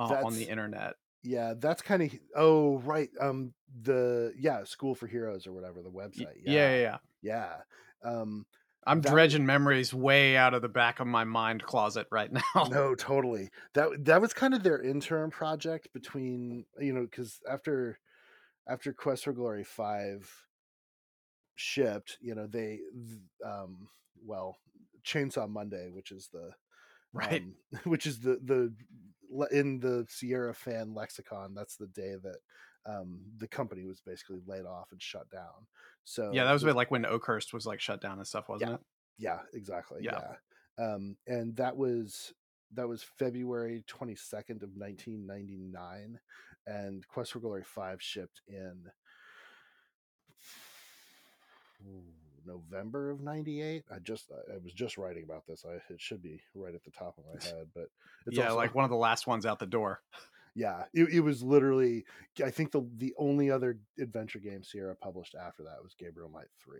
uh, on the internet. Yeah, that's kind of oh right. Um the yeah, School for Heroes or whatever the website. Yeah, yeah, yeah. Yeah. Um I'm that, dredging memories way out of the back of my mind closet right now. No, totally. That that was kind of their interim project between you know because after after Quest for Glory five shipped, you know they um well Chainsaw Monday, which is the right, um, which is the the in the Sierra fan lexicon. That's the day that um, the company was basically laid off and shut down. So yeah, that was the, like when Oakhurst was like shut down and stuff, wasn't yeah, it? Yeah, exactly. Yeah. yeah. Um, and that was that was February 22nd of 1999 and Quest for Glory 5 shipped in November of 98. I just I was just writing about this. I it should be right at the top of my head, but it's yeah, also, like one of the last ones out the door yeah it, it, was literally i think the the only other adventure game sierra published after that was gabriel knight 3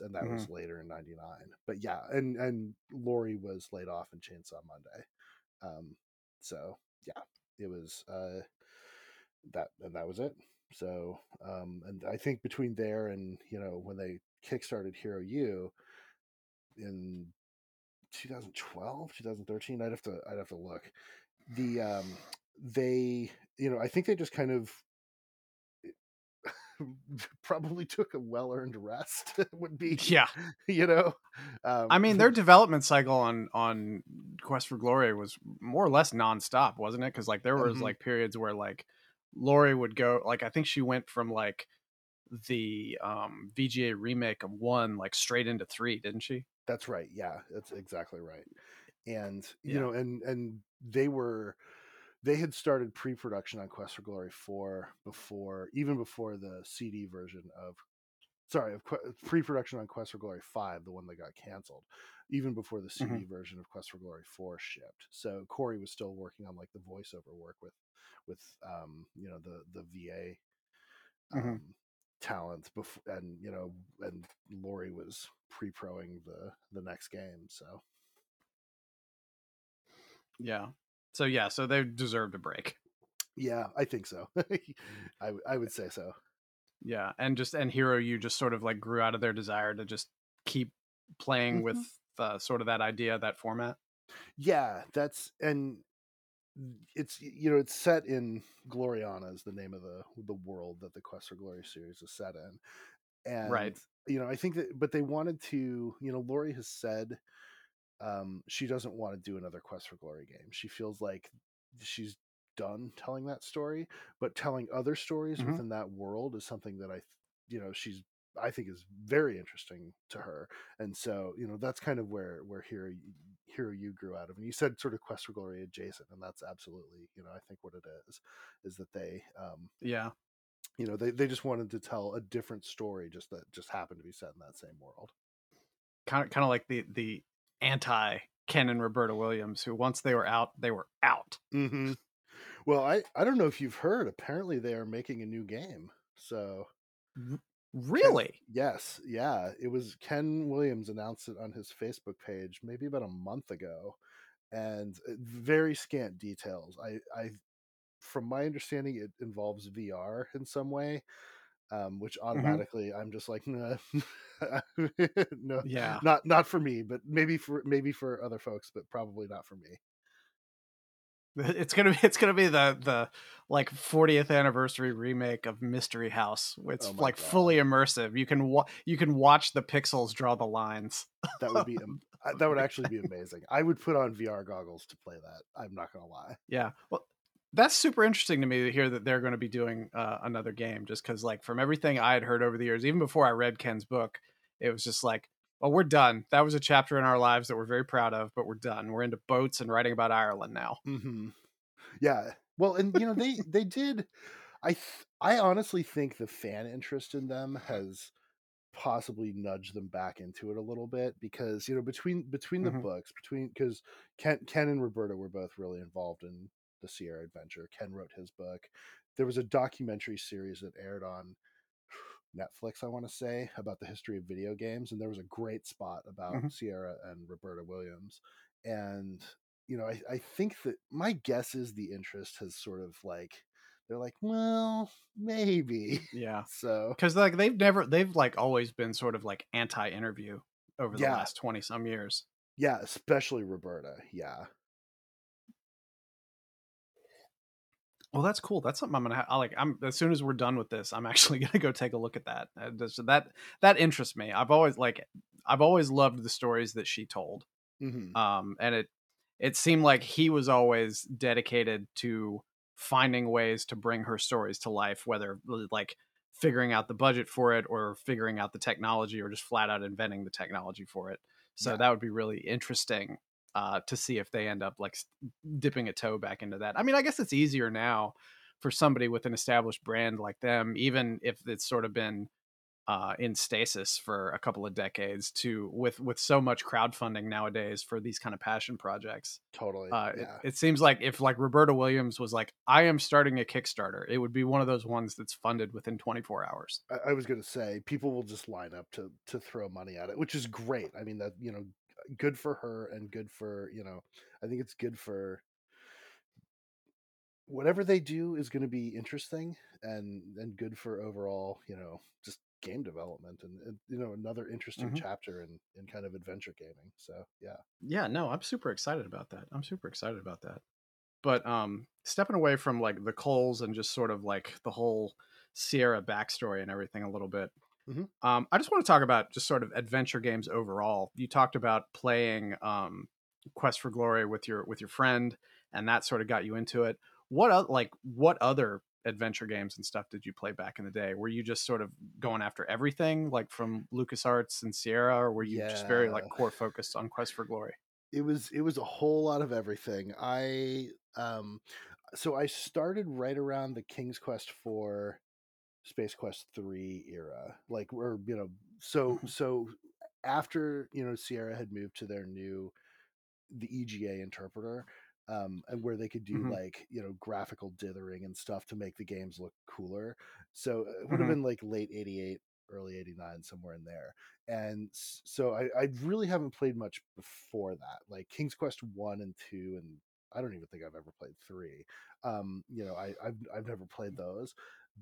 and that mm-hmm. was later in 99 but yeah and and lori was laid off in chainsaw monday um so yeah it was uh that and that was it so um and i think between there and you know when they kickstarted hero u in 2012 2013 i'd have to i'd have to look the um they you know i think they just kind of probably took a well-earned rest would be yeah. you know? Um, i mean their development cycle on on quest for glory was more or less nonstop wasn't it? Because like there was mm-hmm. like periods where like lori would go like i think she went from like the um vga remake of one like straight into three didn't she? That's right yeah that's exactly right. And you yeah. know and and they were they had started pre-production on Quest for Glory 4 before even before the CD version of sorry, of pre-production on Quest for Glory 5, the one that got canceled, even before the CD mm-hmm. version of Quest for Glory 4 shipped. So Cory was still working on like the voiceover work with with um, you know, the the VA mm-hmm. um, mm-hmm. talent before, and you know, and Lori was pre-proing the the next game. So yeah, so yeah, so they deserved a break. Yeah, I think so. I I would say so. Yeah, and just and Hero, U just sort of like grew out of their desire to just keep playing mm-hmm. with uh, sort of that idea, that format. Yeah, that's and it's you know it's set in Gloriana is the name of the the world that the Quest for Glory series is set in, and right. You know, I think that, but they wanted to. You know, Lori has said um, she doesn't want to do another Quest for Glory game. She feels like she's done telling that story, but telling other stories mm-hmm. within that world is something that I, you know, she's I think is very interesting to her. And so, you know, that's kind of where where Hero Hero U grew out of. And you said sort of Quest for Glory adjacent, and that's absolutely, you know, I think what it is is that they um yeah. You know, they, they just wanted to tell a different story just that just happened to be set in that same world. Kind of kind of like the the anti Ken and Roberta Williams, who once they were out, they were out. Mm-hmm. Well, I I don't know if you've heard. Apparently, they are making a new game. So, really? Ken, yes, yeah. It was Ken Williams announced it on his Facebook page maybe about a month ago, and uh, very scant details. I I from my understanding, it involves VR in some way um, which mm-hmm. automatically mm-hmm. I'm just like, nah. no, yeah, not not for me, but maybe for maybe for other folks, but probably not for me. It's gonna be it's gonna be the the like 40th anniversary remake of Mystery House. It's oh like God. fully immersive. You can wa- you can watch the pixels draw the lines. that would be that would actually be amazing. I would put on VR goggles to play that. I'm not gonna lie. Yeah. Well, that's super interesting to me to hear that they're going to be doing uh, another game just because like from everything i had heard over the years even before i read ken's book it was just like well we're done that was a chapter in our lives that we're very proud of but we're done we're into boats and writing about ireland now mm-hmm. yeah well and you know they they did i th- i honestly think the fan interest in them has possibly nudged them back into it a little bit because you know between between the mm-hmm. books between because ken ken and roberta were both really involved in the Sierra Adventure. Ken wrote his book. There was a documentary series that aired on Netflix, I want to say, about the history of video games, and there was a great spot about mm-hmm. Sierra and Roberta Williams. And you know, I, I think that my guess is the interest has sort of like they're like, well, maybe. Yeah. So because like they've never they've like always been sort of like anti-interview over the yeah. last twenty some years. Yeah, especially Roberta. Yeah. Well, that's cool. That's something I'm gonna ha- like. I'm as soon as we're done with this, I'm actually gonna go take a look at that. Uh, so that that interests me. I've always like I've always loved the stories that she told, mm-hmm. um, and it it seemed like he was always dedicated to finding ways to bring her stories to life, whether like figuring out the budget for it or figuring out the technology or just flat out inventing the technology for it. So yeah. that would be really interesting uh, to see if they end up like dipping a toe back into that. I mean, I guess it's easier now for somebody with an established brand like them, even if it's sort of been uh, in stasis for a couple of decades to with with so much crowdfunding nowadays for these kind of passion projects totally uh, yeah. it, it, seems like if like roberta williams was like i am starting a kickstarter it would be one of those ones that's funded within 24 hours i, I was going to say people will just line up to to throw money at it which is great i mean that you know good for her and good for you know i think it's good for whatever they do is going to be interesting and and good for overall you know just game development and, and you know another interesting mm-hmm. chapter in in kind of adventure gaming so yeah yeah no i'm super excited about that i'm super excited about that but um stepping away from like the Coles and just sort of like the whole sierra backstory and everything a little bit Mm-hmm. Um, I just want to talk about just sort of adventure games overall. You talked about playing um, Quest for Glory with your with your friend, and that sort of got you into it. What like what other adventure games and stuff did you play back in the day? Were you just sort of going after everything, like from LucasArts and Sierra, or were you yeah. just very like core focused on Quest for Glory? It was it was a whole lot of everything. I um so I started right around the King's Quest for Space Quest 3 era. Like we're, you know, so mm-hmm. so after, you know, Sierra had moved to their new the EGA interpreter, um, and where they could do Mhm. like you know graphical dithering and stuff to make the games look cooler. So it would have been like late '88, early '89, somewhere in there. And so I, I really haven't played much before that, like King's Quest one and two, and I don't even think I've ever played three. Um, you know, I, I've I've never played those,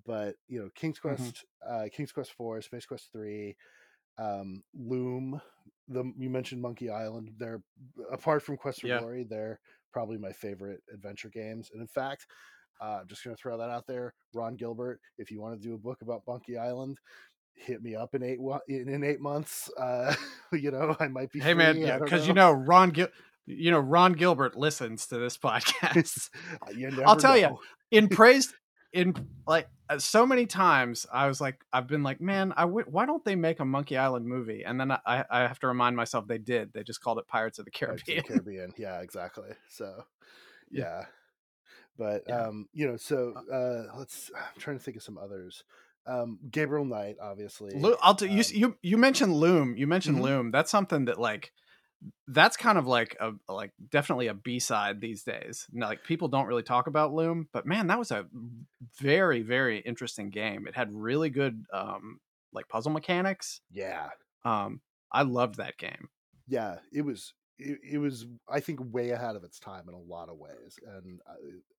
but you know, King's Mhm. Quest, uh, King's Quest four, Space Quest three, um, Loom. The you mentioned Monkey Island. They're apart from Quest for Yeah. Glory, they're probably my favorite adventure games. And in fact, uh, I'm just going to throw that out there. Ron Gilbert, if you want to do a book about Monkey Island, hit me up in eight in, in eight months. Uh, you know, I might be. Hey man, free, I don't because you know Ron Gil- you know Ron Gilbert listens to this podcast. I'll tell know. in praise in like uh, so many times i was like i've been like man i w- why don't they make a monkey island movie and then I, I have to remind myself they did they just called it pirates of the Pirates of caribbean the Caribbean. Yeah, exactly. So, Yeah. yeah. But Yeah. um, you know, so uh, let's. I'm trying to think of some others. Um, Gabriel Knight, obviously. Lo- i'll you Um, you you mentioned loom you mentioned Mhm. loom that's something that like that's kind of like a like definitely a b-side these days No, like people don't really talk about loom but man that was a very very interesting game it had really good um like puzzle mechanics Yeah, um i loved that game yeah. It was. It, it was. I think way ahead of its time in a lot of ways, and uh,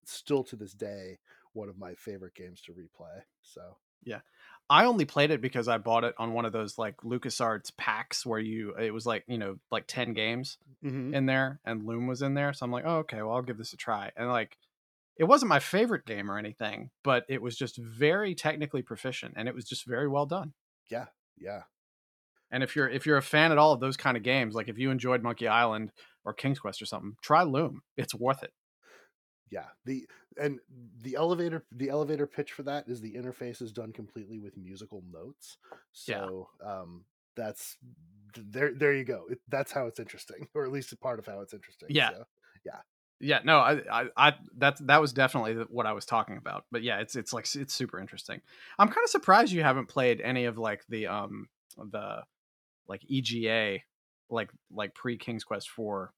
still to this day, one of my favorite games to replay. So. I only played it because I bought it on one of those like LucasArts packs where you it was like, you know, like 10 games Mhm. in there and Loom was in there. So I'm like, oh, okay, well, I'll give this a try. And like, it wasn't my favorite game or anything, but it was just very technically proficient and it was just very well done. Yeah, yeah. And if you're if you're a fan at all of those kind of games, like if you enjoyed Monkey Island or King's Quest or something, try Loom. It's worth it. Yeah the and the elevator the elevator pitch for that is the interface is done completely with musical notes Yeah. so um that's there there you go it, that's how it's interesting or at least a part of how it's interesting Yeah. so, Yeah, no, I, I, I, that that was definitely what I was talking about. But yeah, it's it's like it's super interesting. I'm kind of surprised you haven't played any of like the um the like EGA like like pre King's Quest four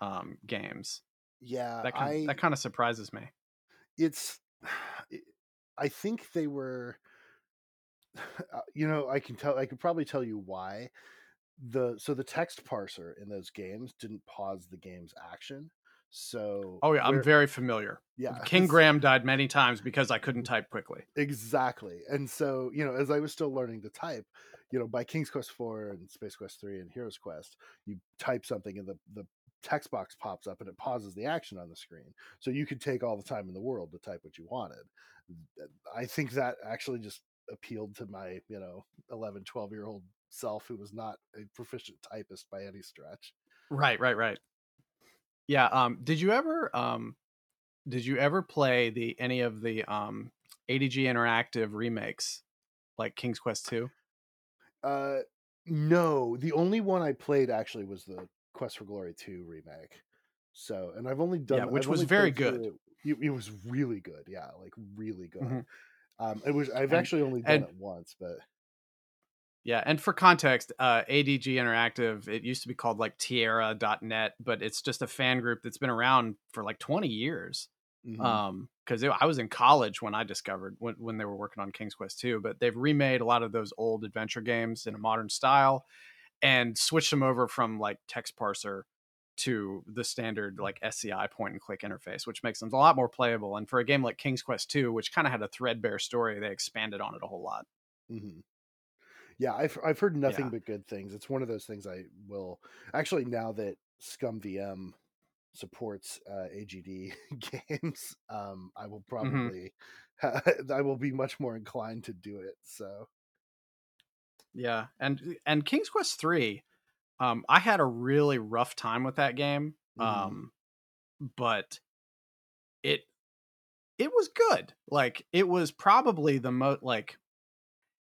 um games. Yeah That kind i that kind of surprises me. it's i think they were uh, you know i can tell i could probably tell you why the so the text parser in those games didn't pause the game's action so Oh yeah, I'm very familiar. yeah King Graham died many times because I couldn't type quickly. Exactly. And so, you know, as I was still learning to type, you know, by King's Quest 4 and Space Quest 3 and Heroes Quest, you type something and the, the text box pops up and it pauses the action on the screen. So you could take all the time in the world to type what you wanted. I think that actually just appealed to my, you know, 11, 12 year old self who was not a proficient typist by any stretch. Right, right, right. Yeah. Um. Did you ever um, did you ever play the any of the um AGD Interactive remakes like King's Quest two? Uh, no, the only one I played actually was the Quest for Glory 2 remake. So, and I've only done Yeah, which I've was very good. It. It, it was really good. Yeah, like really good. Mhm. Um, it was. I've And- actually only done and- it once, but Yeah, and for context, uh, AGD Interactive, it used to be called like Tierra.net, but it's just a fan group that's been around for like 20 years. mhm. Um, because I was in college when I discovered when, when they were working on King's Quest 2, but they've remade a lot of those old adventure games in a modern style and switched them over from like text parser to the standard like SCI point and click interface, which makes them a lot more playable. And for a game like King's Quest 2, which kind of had a threadbare story, they expanded on it a whole lot. Mhm. yeah, I've I've heard nothing Yeah. but good things. It's one of those things I will actually now that ScummVM supports uh, AGD games, um, I will Mm-hmm. probably I will be much more inclined to do it. So. Yeah, and and King's Quest three, um, I had a really rough time with that game. Mhm. Um, but it it was good. Like it was probably the most like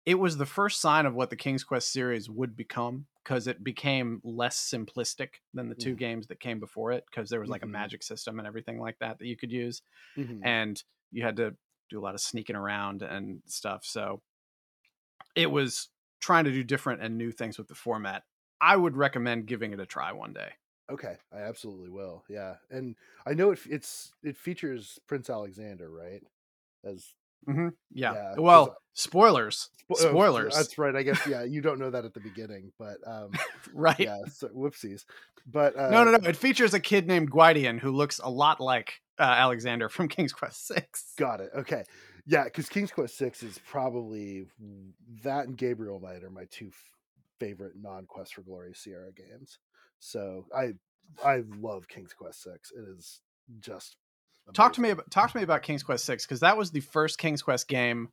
it was the first sign of what the King's Quest series would become because it became less simplistic than the two Mhm. games that came before it because there was like Mhm. a magic system and everything like that that you could use Mhm. and you had to do a lot of sneaking around and stuff. So it was trying to do different and new things with the format. I would recommend giving it a try one day. Okay, I absolutely will. Yeah, and I know it. It's it features Prince Alexander, right? As mm-hmm. yeah. yeah. Well, spoilers. Spo- spoilers. Oh, that's right. I guess yeah. You don't know that at the beginning, but um, right. Yeah. So, whoopsies. But uh, no, no, no. It features a kid named Gwydion who looks a lot like uh, Alexander from King's Quest Six. Got it. Okay. Yeah, because King's Quest Six is probably that and Gabriel Knight are my two f- favorite non-Quest for Glory Sierra games. So I I love King's Quest Six. It is just amazing. talk to me about talk to me about King's Quest Six because that was the first King's Quest game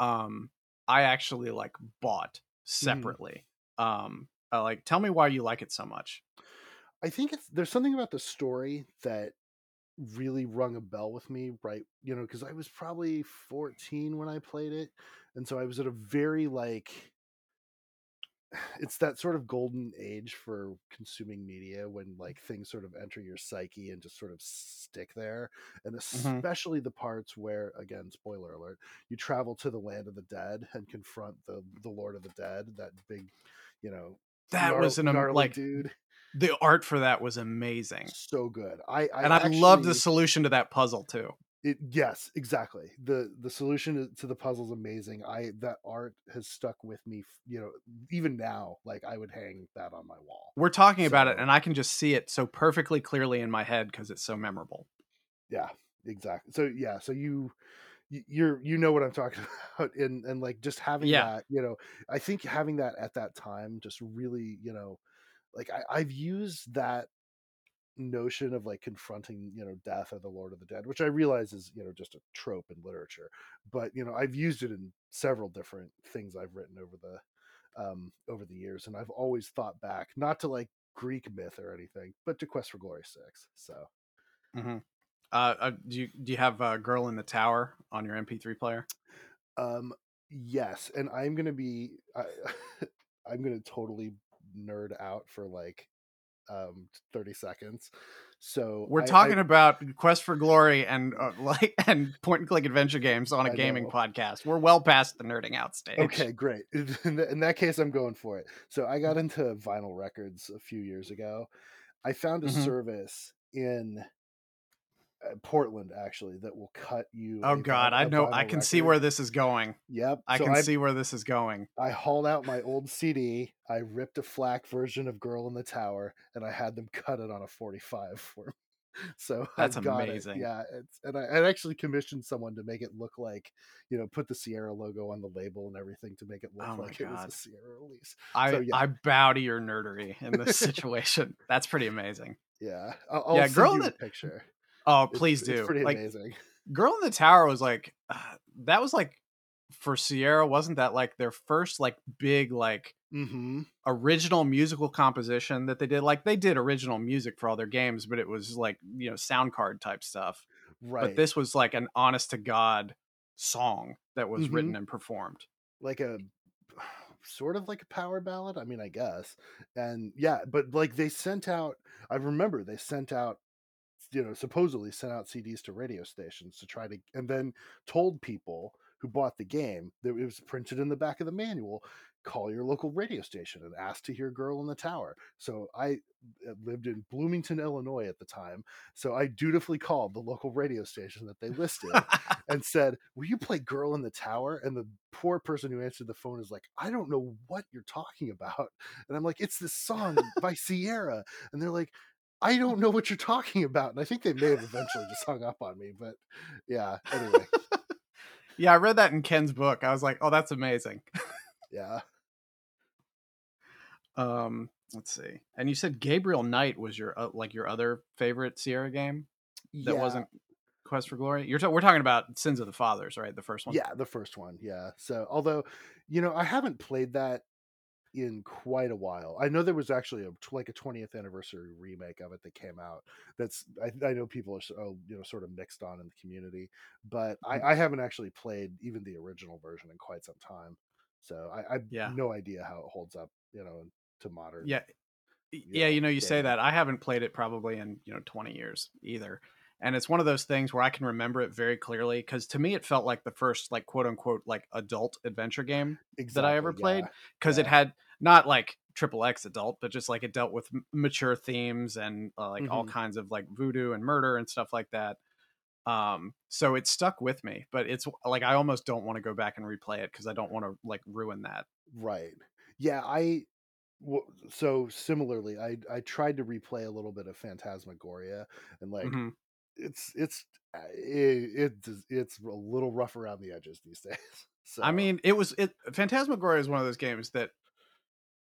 um I actually like bought mm-hmm. separately. Mm. Um, uh, like tell me why you like it so much. I think it's there's something about the story that really rung a bell with me, right? You know, because I was probably 14 when I played it, and so I was at a very like it's that sort of golden age for consuming media when like things sort of enter your psyche and just sort of stick there and mm-hmm. especially mm-hmm. the parts where again spoiler alert you travel to the land of the dead and confront the the lord of the dead that big you know that was an like dude the art for that was amazing so good i, I and i actually, love the solution to that puzzle too it, yes, exactly. the The solution to the puzzle is amazing. I that art has stuck with me. You know, even now, like I would hang that on my wall. We're talking so, about it, and I can just see it so perfectly clearly in my head because it's so memorable. Yeah, exactly. So yeah, so you you're you know what I'm talking about, and and like just having yeah. that, you know, I think having that at that time just really, you know, like I, I've used that notion of like confronting you know death or the lord of the dead which i realize is you know just a trope in literature but you know i've used it in several different things i've written over the um over the years and i've always thought back not to like greek myth or anything but to quest for glory 6 so mm-hmm. uh, uh, do you do you have a girl in the tower on your mp3 player um yes and i'm gonna be I, i'm gonna totally nerd out for like um 30 seconds. So we're I, talking I, about quest for glory and uh, like and point and click adventure games on a I gaming know. podcast. We're well past the nerding out stage. Okay great. In, that case i'm going for it. So i got into vinyl records a few years ago. I found a mm-hmm. service in Uh, Portland actually that will cut you. Oh God, I know. I can record. see where this is going. Yep, I so can I, see where this is going. I hauled out my old CD. I ripped a FLAC version of "Girl in the Tower" and I had them cut it on a 45 for me. So that's amazing. It. Yeah, and I, I actually commissioned someone to make it look like, you know, put the Sierra logo on the label and everything to make it look oh like God. it was a Sierra release. I so, yeah. I bow to your nerdery in this situation. that's pretty amazing. Yeah, I'll, I'll yeah, girl in the picture. Oh, please it's, do. It's pretty like, amazing. Girl in the Tower was like uh, that was like for Sierra, wasn't that like their first like big like mm-hmm. original musical composition that they did? Like they did original music for all their games, but it was like you know sound card type stuff. Right. But this was like an honest to god song that was mm-hmm. written and performed. Like a sort of like a power ballad. I mean, I guess. And yeah, but like they sent out. I remember they sent out you know supposedly sent out CDs to radio stations to try to and then told people who bought the game that it was printed in the back of the manual call your local radio station and ask to hear girl in the tower. So i uh, lived in bloomington illinois at the time so i dutifully called the local radio station that they listed and said will you play girl in the tower? And the poor person who answered the phone is like i don't know what you're talking about. And i'm like it's this song by sierra. And they're like I don't know what you're talking about. And I think they may have eventually just hung up on me, but yeah, anyway. yeah, I read that in Ken's book. I was like, oh, that's amazing. yeah. Um, let's see. And you said Gabriel Knight was your uh, like your other favorite Sierra game that yeah. wasn't Quest for Glory. You're ta- we're talking about Sins of the Fathers, right? The first one. Yeah, the first one. Yeah. So, although, you know, I haven't played that in quite a while. I know there was actually a like a 20th anniversary remake of it that came out. That's I, I know people are oh, you know sort of mixed on in the community, but I. I haven't actually played even the original version in quite some time. So I, I yeah. no idea how it holds up, you know, to modern. Yeah, yeah. Know, you know, you say that I haven't played it probably in you know 20 years either and it's one of those things where I can remember it very clearly because to me it felt like the first like quote unquote like adult adventure game exactly, that I ever played because yeah. it had not like triple X adult, but just like it dealt with m- mature themes and uh, like all Mhm. kinds of like voodoo and murder and stuff like that. Um, so it stuck with me, but it's like I almost don't want to go back and replay it because I don't want to like ruin that. Right. Yeah, I w- so similarly, I I tried to replay a little bit of Phantasmagoria and like Mhm. It's it's it, it it's a little rough around the edges these days. So I mean, it was it. Phantasmagoria is one of those games that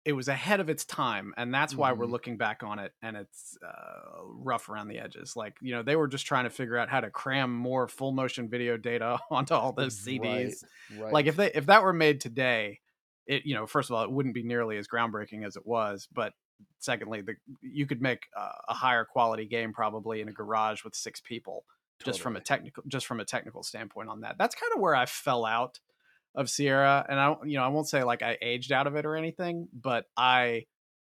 it was ahead of its time, and that's why we're Mhm. looking back on it, and it's uh, rough around the edges. Like you know, they were just trying to figure out how to cram more full motion video data onto all those CDs. right, Like if they if that were made today, it you know, first of all, it wouldn't be nearly as groundbreaking as it was, but secondly, the you could make uh, a higher quality game probably in a garage with six people just from a technical just from a technical standpoint on that. That's kind of where I fell out of Sierra, and I you know I won't say like I aged out of it or anything, but I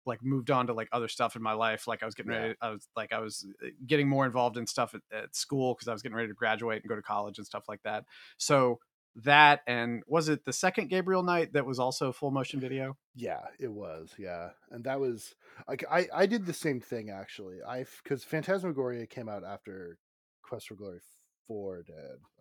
like moved on to like other stuff in my life. Like I was getting Yeah. ready, I was like I was uh, getting more involved in stuff at, at school because I was getting ready to graduate and go to college and stuff like that. So that and was it the second Gabriel Knight that was also full motion video? Yeah, it was. Yeah, and that was like I I did the same thing actually. I because Phantasmagoria came out after Quest for Glory four did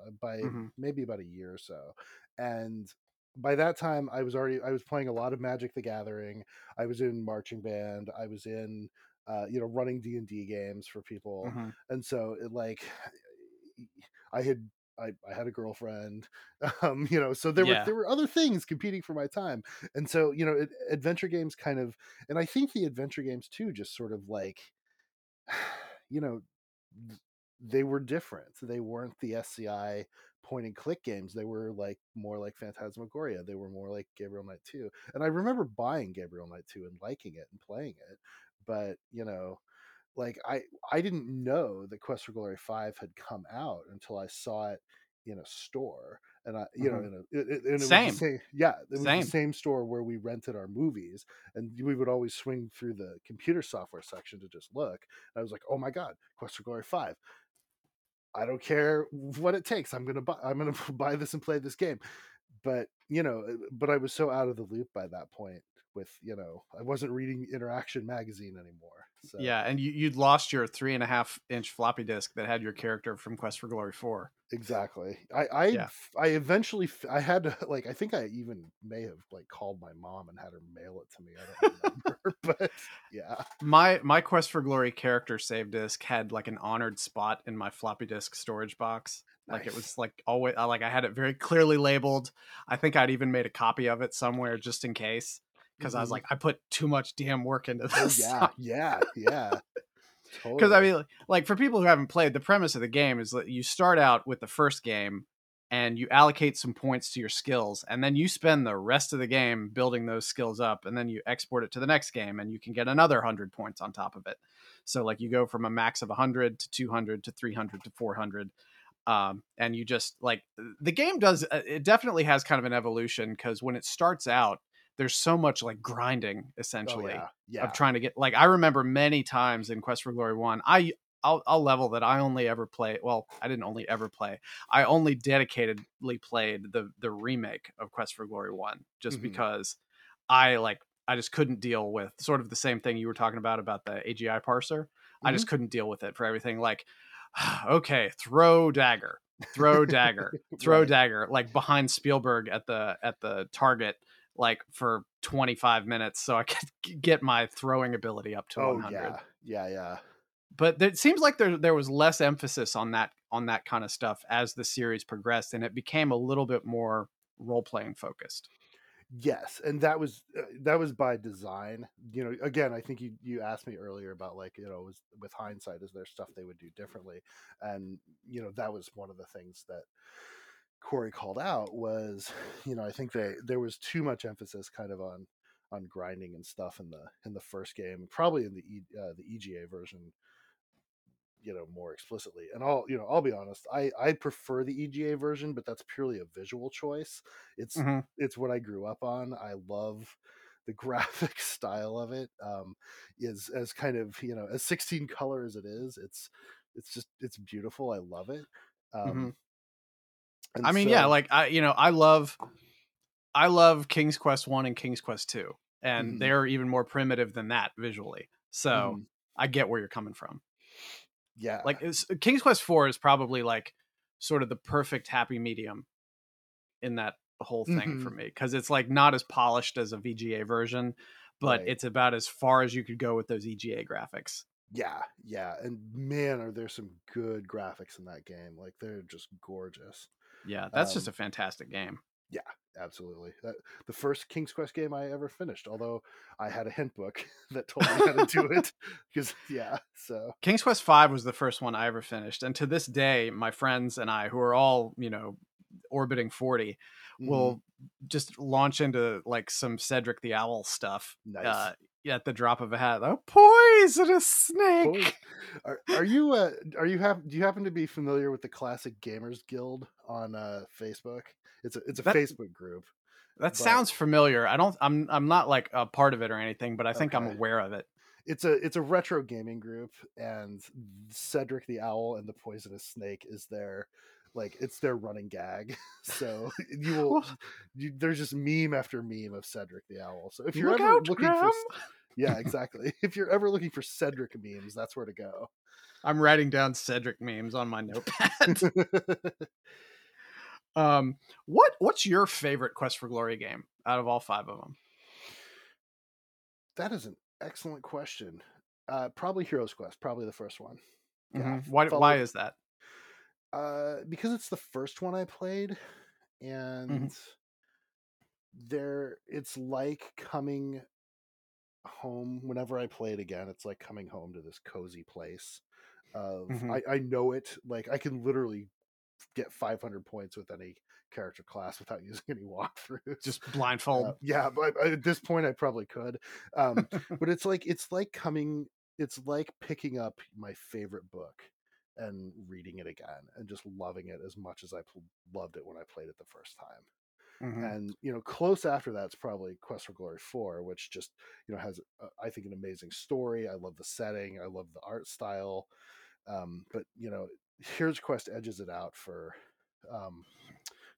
uh, by Mhm. maybe about a year or so, and by that time I was already I was playing a lot of Magic the Gathering. I was in marching band. I was in uh, you know running D and D games for people, Mhm. and so it like I had I, I had a girlfriend um you know so there Yeah. were there were other things competing for my time. And so you know it, adventure games kind of and i think the adventure games too just sort of like you know they were different. They weren't the sci point and click games. They were like more like phantasmagoria. They were more like gabriel knight 2 and i remember buying gabriel knight 2 and liking it and playing it. But you know like i i didn't know that quest for glory 5 had come out until i saw it in a store and i you know Mhm. in a it, it- and it Same. was the same yeah it was Same. the same store where we rented our movies and we would always swing through the computer software section to just look and i was like oh my god quest for glory 5 i don't care what it takes i'm gonna buy i'm gonna buy this and play this game but you know uh, but i was so out of the loop by that point with you know i wasn't reading interaction magazine anymore so Yeah, and you you'd lost your three and a half inch floppy disk that had your character from Quest for Glory four. exactly i i Yeah. i eventually i had to like i think i even may have like called my mom and had her mail it to me i don't remember but yeah My my Quest for Glory character save disk had like an honored spot in my floppy disk storage box. Like it was like always like I had it very clearly labeled. I think I'd even made a copy of it somewhere just in case because I was Mhm. like I put too much damn work into oh this. yeah yeah yeah Because totally. I mean, like for people who haven't played, the premise of the game is that you start out with the first game, and you allocate some points to your skills, and then you spend the rest of the game building those skills up, and then you export it to the next game, and you can get another hundred points on top of it. So like you go from a max of 100 to 200 to 300 to 400 um, and you just like the game does uh, it definitely has kind of an evolution because when it starts out there's so much like grinding oh, essentially yeah yeah of trying to get like I remember many times in Quest for Glory one. I I'll, I'll level that I only ever play. Well, I didn't only ever play. I only dedicatedly played the the remake of Quest for Glory one, just Mhm. because I like I just couldn't deal with sort of the same thing you were talking about about the AGI parser. I just couldn't deal with it for everything. Like, okay, throw dagger, throw dagger, throw Right. dagger, like behind Spielburg at the at the target like for 25 minutes so I could get my throwing ability up to oh 100. yeah yeah yeah But it seems like there there was less emphasis on that on that kind of stuff as the series progressed and it became a little bit more role playing focused. yes and that was uh, that was by design you know again i think you you asked me earlier about like you know was with hindsight is there stuff they would do differently and you know that was one of the things that cory called out was you know i think they there was too much emphasis kind of on on grinding and stuff in the in the first game probably in the e, uh, the ega version you know more explicitly. And i'll you know i'll be honest i i prefer the ega version but that's purely a visual choice. It's Mhm. it's what i grew up on. I love the graphic style of it um is as kind of you know as 16 color as it is it's it's just it's beautiful. I love it. Um Mhm. And I mean, yeah, like I you know, I love I love King's Quest 1 and King's Quest 2. and Mhm. they're even more primitive than that visually. So Mhm. I get where you're coming from. yeah Like it's, King's Quest Four is probably like sort of the perfect happy medium in that whole thing for Mhm. me because it's like not as polished as a VGA version, but Right. it's about as far as you could go with those EGA graphics. yeah yeah and man are there some good graphics in that game like they're just gorgeous Yeah, that's just Um, a fantastic game. Yeah, absolutely. That, the first king's quest game i ever finished although i had a hint book that told me how to do it because yeah so King's Quest Five was the first one I ever finished, and to this day, my friends and I, who are all you know orbiting 40 mhm, will just launch into like some Cedric the Owl stuff nice. uh, at the drop of a hat. Oh, poisonous snake! Are, are you uh are you have do you happen to be familiar with the classic gamers guild on uh facebook it's a it's a That- facebook group That but- sounds familiar. I don't. I'm. I'm not like a part of it or anything, but I think I'm aware of it. it's a it's a retro gaming group and cedric the owl and the poisonous snake is their like it's their running gag so you will Well- you, there's just meme after meme of cedric the owl so if you're ever out, looking for Graham! s- yeah exactly if you're ever looking for cedric memes that's where to go I'm writing down Cedric memes on my notepad. um, what What's your favorite Quest for Glory game out of all five of them? that is an excellent question uh probably Hero's Quest probably the first one Yeah, Mhm. Why? follow- Why is that? Uh, because it's the first one I played, and there it's like coming home whenever I play it again. It's like coming home to this cozy place. Of Mhm. I, I know it like I can literally get 500 points with any character class without using any walkthroughs. Just blindfold. Uh, yeah, but at this point I probably could. Um, but it's like it's like coming. It's like picking up my favorite book and reading it again and just loving it as much as I pl- loved it when I played it the first time. Mhm. And you know, close after that's probably Quest for Glory Four, which just you know has uh, I think an amazing story. I love the setting. I love the art style. Um, but you know, Hero's Quest edges it out for um,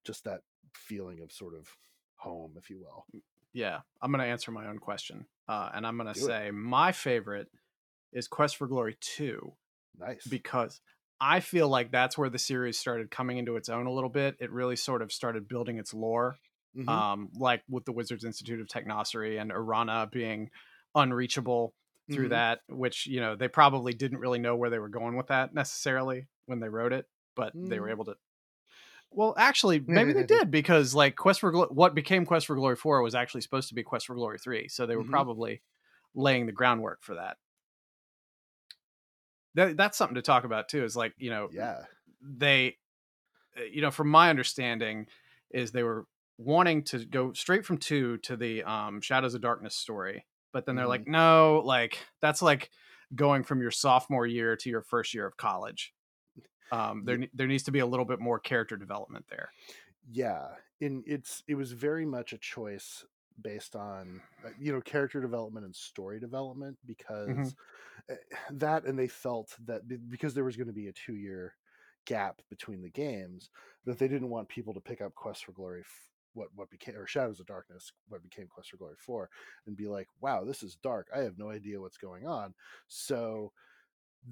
just that feeling of sort of home, if you will. Yeah, I'm gonna answer my own question, uh, and I'm gonna Do it. say my favorite is Quest for Glory Two Nice. because I feel like that's where the series started coming into its own a little bit. It really sort of started building its lore, Mhm. um, like with the Wizards Institute of Technocery and Erana being unreachable through Mhm. that, which you know they probably didn't really know where they were going with that necessarily when they wrote it, but they were Mm. able to. Well, actually, maybe they did because like Quest for Glo- what became Quest for Glory four was actually supposed to be Quest for Glory three, so they were Mhm. probably laying the groundwork for that. That, that's something to talk about too. Is like you know yeah. they uh, you know from my understanding is they were wanting to go straight from two to the um shadows of darkness story but then they're like no like that's like going from your sophomore year to your first year of college um there there needs to be a little bit more character development there yeah and it's it was very much a choice based on uh, you know character development and story development because uh, that and they felt that because there was going to be a two year gap between the games that they didn't want people to pick up quest for glory f- what what became or shadows of darkness what became quest for glory 4 and be like wow this is dark. I have no idea what's going on. So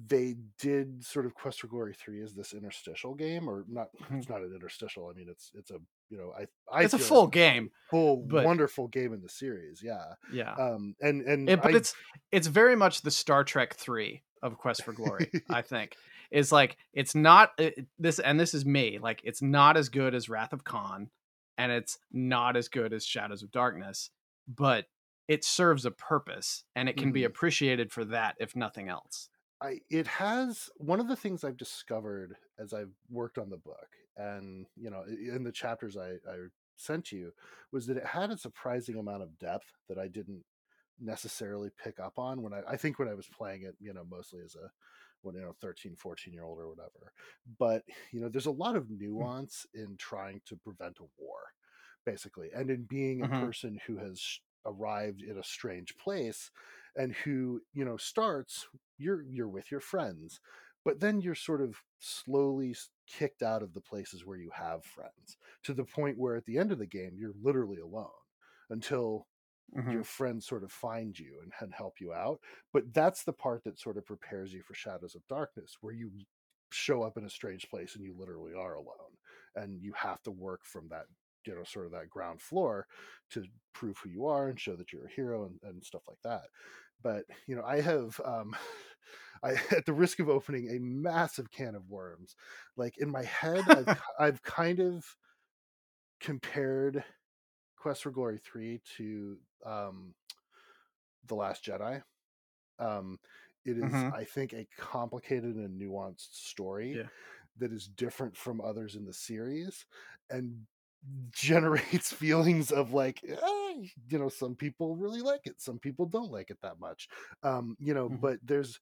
they did sort of quest for glory 3 as this interstitial game or not it's not an interstitial i mean it's it's a you know i i it's a full it's game full but- wonderful game in the series yeah yeah um and and It- but I- it's it's very much the Star Trek three of Quest for Glory. I think is like it's not it, this, and this is me. Like it's not as good as Wrath of Khan, and it's not as good as Shadows of Darkness, but it serves a purpose, and it can be Mhm. appreciated for that, if nothing else. I it has one of the things I've discovered as I've worked on the book, and you know, in the chapters I, I sent you, was that it had a surprising amount of depth that I didn't necessarily pick up on when I, I think when I was playing it, you know, mostly as a when you know 13 14 year old or whatever but you know there's a lot of nuance in trying to prevent a war basically and in being a Mhm. person who has arrived in a strange place and who you know starts you're you're with your friends but then you're sort of slowly kicked out of the places where you have friends to the point where at the end of the game you're literally alone until mm-hmm. your friends sort of find you and, and help you out. But that's the part that sort of prepares you for Shadows of Darkness, where you show up in a strange place and you literally are alone and you have to work from that you know sort of that ground floor to prove who you are and show that you're a hero and, and stuff like that but you know i have um I, at the risk of opening a massive can of worms, like in my head, I've, I've kind of compared Quest for Glory 3 to um, The Last Jedi. Um, it is, mm-hmm. I think, a complicated and nuanced story yeah. that is different from others in the series and generates feelings of like eh, you know some people really like it some people don't like it that much um you know mm-hmm. but there's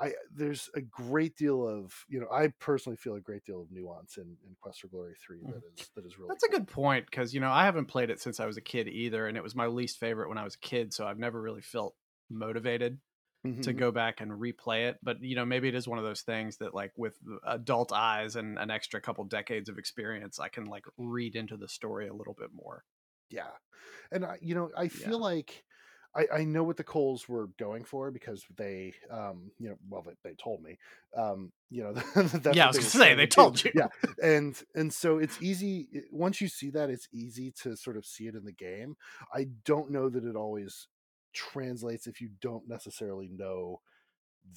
I there's a great deal of you know I personally feel a great deal of nuance in, in Quest for Glory 3 that mm-hmm. is that is really that's cool. a good point because you know I haven't played it since I was a kid either and it was my least favorite when I was a kid so I've never really felt motivated mm-hmm. to go back and replay it but you know maybe it is one of those things that like with adult eyes and an extra couple decades of experience I can like read into the story a little bit more yeah and I you know I feel yeah. like I, I know what the Coles were going for because they, um, you know, well, they, they told me, um, you know, yeah, I was gonna say they told you, yeah, and and so it's easy once you see that, it's easy to sort of see it in the game. I don't know that it always translates if you don't necessarily know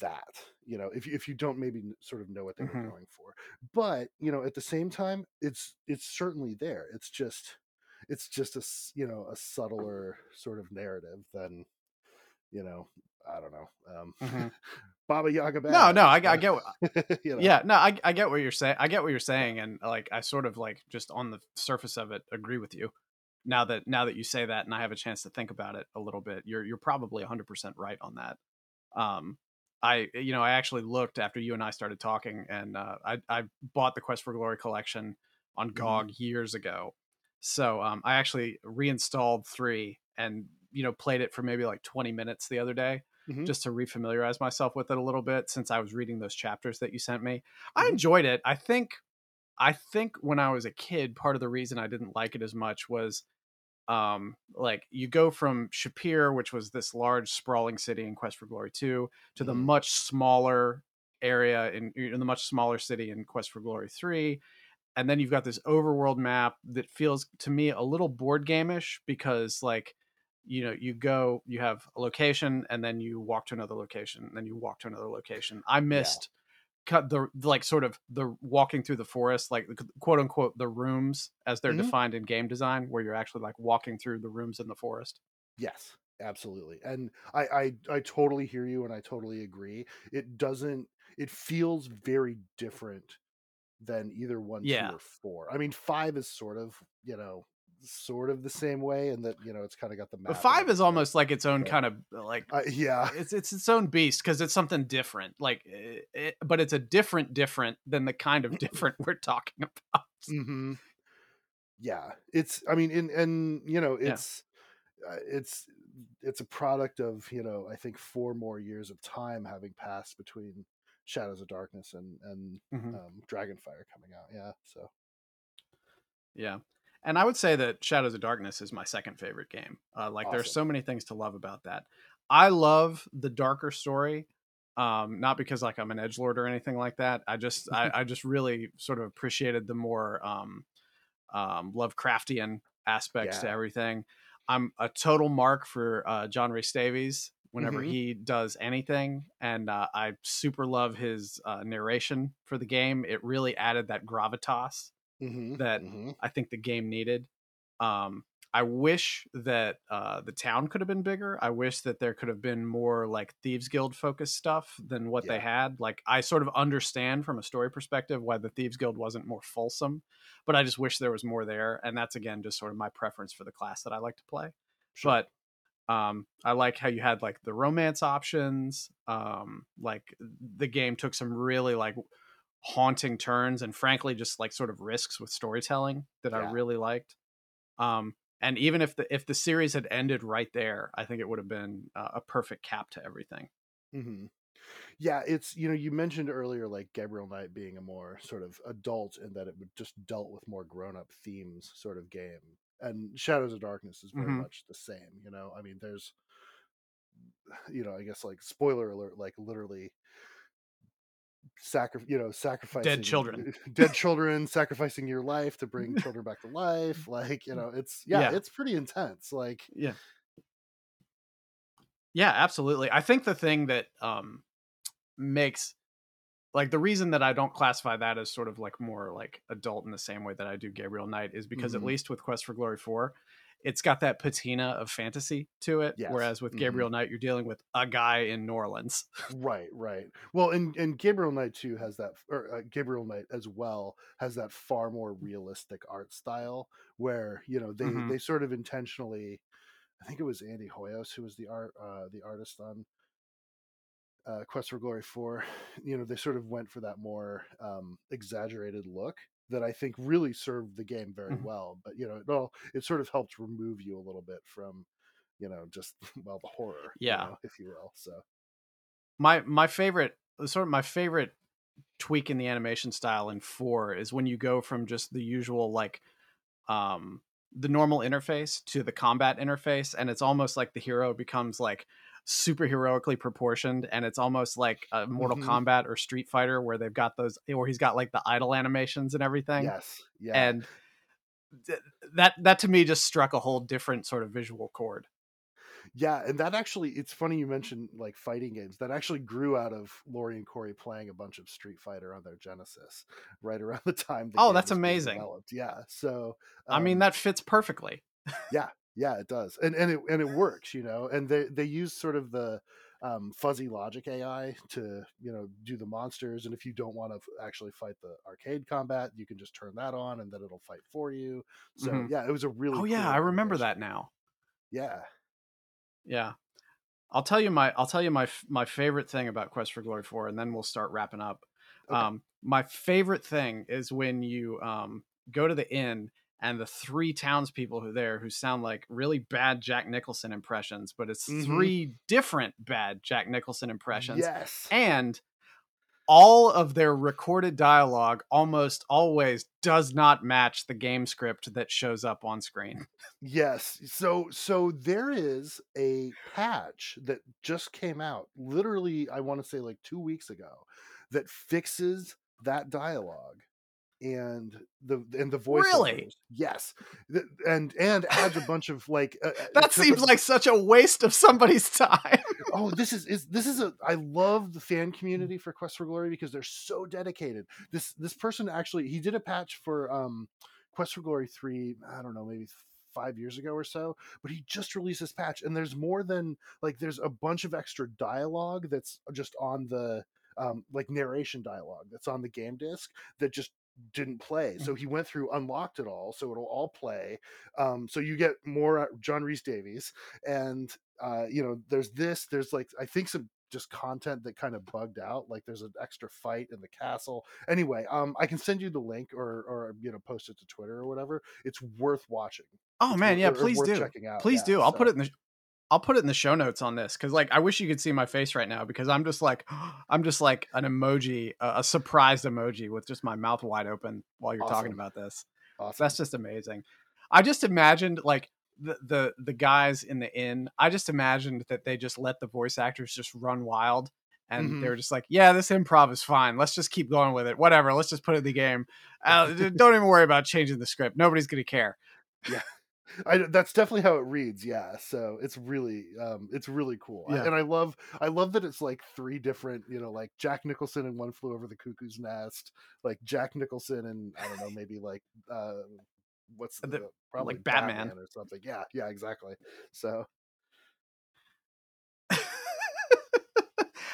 that you know if you, if you don't maybe sort of know what they mm-hmm. were going for but you know at the same time it's it's certainly there it's just it's just a you know a subtler sort of narrative than you know I don't know um, mm-hmm. Baba Yaga. Bad, no, no, I, I get. What, you know? Yeah, no, I, I get what you're saying. I get what you're saying, and like I sort of like just on the surface of it agree with you. Now that now that you say that, and I have a chance to think about it a little bit, you're you're probably 100 percent right on that. Um, I you know I actually looked after you and I started talking, and uh, I I bought the Quest for Glory collection on. GOG mm-hmm. years ago, so um, I actually reinstalled three and you know played it for maybe like 20 minutes the other day mm-hmm. just to refamiliarize myself with it a little bit since I was reading those chapters that you sent me. Mm-hmm. I enjoyed it. I think I think when I was a kid, part of the reason I didn't like it as much was um like you go from Shapeir, which was this large sprawling city in Quest for Glory 2, to the much smaller area in, in the much smaller city in Quest for Glory 3 and then you've got this overworld map that feels to me a little board gameish because like you know you go you have a location and then you walk to another location and then you walk to another location i missed yeah. Cut the like sort of the walking through the forest like quote unquote the rooms as they're mm-hmm. defined in game design where you're actually like walking through the rooms in the forest yes absolutely and I, I i totally hear you and i totally agree it doesn't it feels very different than either one, yeah. two, or four. I mean, five is sort of, you know, sort of the same way, and that you know, it's kind of got the. But five is almost like its own yeah. kind of like, uh, yeah, it's it's its own beast because it's something different. Like, it, eh, eh, but it's a different different than the kind of different we're talking about. Mm-hmm. Yeah, it's. I mean, and and you know, it's yeah. uh, it's it's a product of you know, I think four more years of time having passed between Shadows of Darkness and and mm-hmm. um, Dragonfire coming out. Yeah, so yeah, and I would say that Shadows of Darkness is my second favorite game. Uh, like, awesome. there's so many things to love about that. I love the darker story, um, not because like I'm an edge lord or anything like that. I just I, I, just really sort of appreciated the more um, um, Lovecraftian aspects yeah. to everything. I'm a total mark for uh, John Rhys-Davies whenever mm-hmm. he does anything. And uh, I super love his uh, narration for the game. It really added that gravitas mm-hmm. that mm-hmm. I think the game needed. Um, I wish that uh, the town could have been bigger. I wish that there could have been more like Thieves Guild focused stuff than what yeah. they had. Like, I sort of understand from a story perspective why the Thieves Guild wasn't more fulsome, but I just wish there was more there. And that's again just sort of my preference for the class that I like to play. Sure. But um, I like how you had like the romance options. Um, like the game took some really like haunting turns and frankly just like sort of risks with storytelling that yeah. I really liked. Um, and even if the if the series had ended right there, I think it would have been uh, a perfect cap to everything. Mm-hmm. Yeah, it's you know you mentioned earlier like Gabriel Knight being a more sort of adult and that it would just dealt with more grown up themes sort of game and Shadows of Darkness is very Mhm. much the same. You know, I mean, there's, you know, I guess like spoiler alert, like literally sacri- you know sacrificing dead children. dead children sacrificing your life to bring children back to life like you know it's yeah, Yeah. it's pretty intense like Yeah. Yeah, absolutely. I think the thing that um makes like the reason that I don't classify that as sort of like more like adult in the same way that I do Gabriel Knight is because Mhm. at least with Quest for Glory 4, it's got that patina of fantasy to it. Yes. Whereas with Mhm. Gabriel Knight, you're dealing with a guy in New Orleans. right right well and and gabriel knight too has that or uh, gabriel knight as well has that far more realistic art style where you know they Mhm. they sort of intentionally i think it was andy hoyos who was the art uh the artist on uh, Quest for Glory 4, you know, they sort of went for that more um, exaggerated look that I think really served the game very Mhm. well. But, you know, it all, it sort of helped remove you a little bit from, you know, just, well, the horror, you Yeah. know, if you will. So, my my favorite sort of my favorite tweak in the animation style in four is when you go from just the usual like um the normal interface to the combat interface and it's almost like the hero becomes like super heroically proportioned and it's almost like a mortal Mhm. kombat or street fighter where they've got those where he's got like the idle animations and everything yes. Yeah. and th- that that to me just struck a whole different sort of visual chord Yeah, and that actually it's funny you mentioned like fighting games. That actually grew out of Lori and Cory playing a bunch of Street Fighter on their Genesis right around the time the Oh, that's amazing. Yeah. So i mean um, that fits perfectly yeah, it does. And and it and it works, you know. And they they use sort of the um, fuzzy logic AI to you know do the monsters, and if you don't want to actually fight the arcade combat, you can just turn that on, and then it'll fight for you. So Mhm. yeah, it was a really oh yeah i remember that now Yeah, Yeah. I'll tell you my I'll tell you my f- my favorite thing about Quest for Glory 4 and then we'll start wrapping up. Okay. Um my favorite thing is when you um go to the inn and the three townspeople who are there who sound like really bad Jack Nicholson impressions, but it's Mhm. three different bad Jack Nicholson impressions. yes, And all of their recorded dialogue almost always does not match the game script that shows up on screen. Yes. So so there is a patch that just came out literally I want to say like 2 weeks ago that fixes that dialogue and the and the voice Really? yes and and adds a bunch of like uh, uh, That seems like such a waste of somebody's time. oh this is is this is a i love the fan community for quest for glory because they're so dedicated this this person actually he did a patch for um quest for glory 3 i don't know maybe five years ago or so but he just released this patch and there's more than like there's a bunch of extra dialogue that's just on the um like narration dialogue that's on the game disc that just didn't play so he went through unlocked it all so it'll all play um so you get more uh, John Rhys-Davies and uh you know there's this there's like i think some just content that kind of bugged out like there's an extra fight in the castle anyway um i can send you the link or or you know post it to twitter or whatever it's worth watching Oh It's man, worth- yeah, please do. checking out. Please Yeah, do. I'll so- put it in the I'll put it in the show notes on this cuz like I wish you could see my face right now because I'm just like I'm just like an emoji, a, a surprised emoji with just my mouth wide open while you're talking about this. awesome. That's just amazing. I just imagined like the, the the guys in the inn. I just imagined that they just let the voice actors just run wild, and Mhm. they were just like, "Yeah, this improv is fine. Let's just keep going with it. Whatever. Let's just put it in the game. Uh, don't even worry about changing the script. Nobody's gonna care." I, that's definitely how it reads yeah so it's really um it's really cool Yeah. and i love i love that it's like three different you know like jack nicholson and one flew over the cuckoo's nest like jack nicholson and i don't know maybe like uh what's the, The- probably like Batman. or something yeah yeah exactly so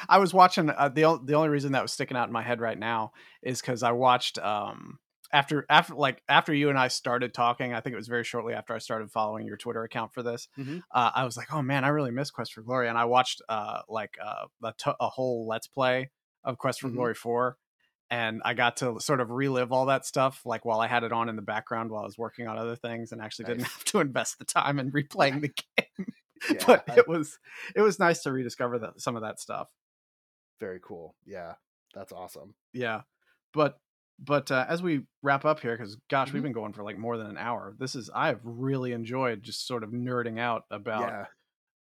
I was watching uh, the the only reason that was sticking out in my head right now is because I watched um after after like after you and I started talking. I think it was very shortly after I started following your Twitter account for this. Mhm. Uh, I was like, oh man, I really miss Quest for Glory, and I watched uh like uh a, whole Let's Play of Quest for Mhm. Glory four. And I got to sort of relive all that stuff, like while I had it on in the background while I was working on other things, and actually didn't have to invest the time in replaying the game. yeah but I- it was it was nice to rediscover that some of that stuff. very cool yeah that's awesome Yeah. But but uh, as we wrap up here, because gosh, Mhm. we've been going for like more than an hour. This is I've really enjoyed just sort of nerding out about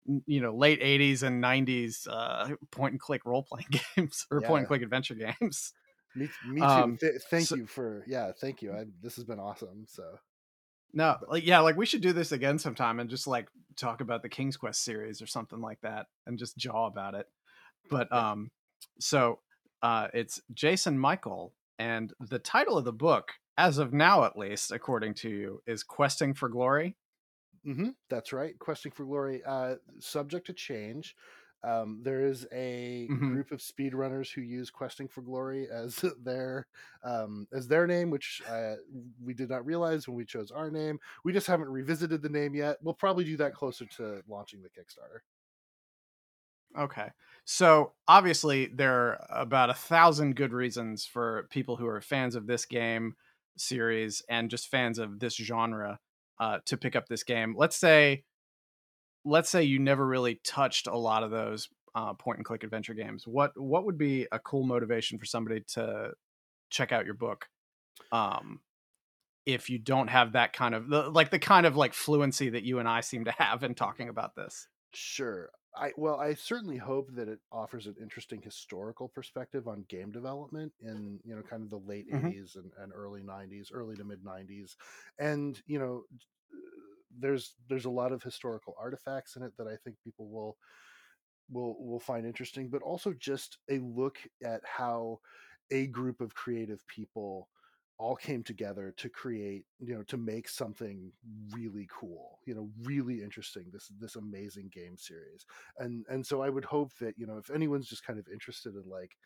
yeah, you know late 80s and 90s uh, point and click role playing games or point Yeah. and click adventure games. me, me too. Um, Th- thank so- you for yeah, thank you. I, this has been awesome. So No, like yeah, like we should do this again sometime and just like talk about the King's Quest series or something like that and just jaw about it. But um so uh it's Jason Michal and the title of the book as of now at least according to you is Questing for Glory. hmm that's right. Questing for Glory, uh, subject to change. Um, there is a Mhm. group of speedrunners who use Questing for Glory as their um, as their name, which uh, we did not realize when we chose our name. We just haven't revisited the name yet. We'll probably do that closer to launching the Kickstarter. Okay. So obviously there are about a thousand good reasons for people who are fans of this game series and just fans of this genre uh, to pick up this game. Let's say, let's say you never really touched a lot of those uh, point and click adventure games. What what would be a cool motivation for somebody to check out your book? Um, if you don't have that kind of like the kind of like fluency that you and I seem to have in talking about this. Sure. I well, I certainly hope that it offers an interesting historical perspective on game development in you know kind of the late Mhm. 80s and, and early 90s, early to mid 90s, and you know there's there's a lot of historical artifacts in it that I think people will will will find interesting, but also just a look at how a group of creative people all came together to create you know to make something really cool you know really interesting this this amazing game series and and so i would hope that you know if anyone's just kind of interested in like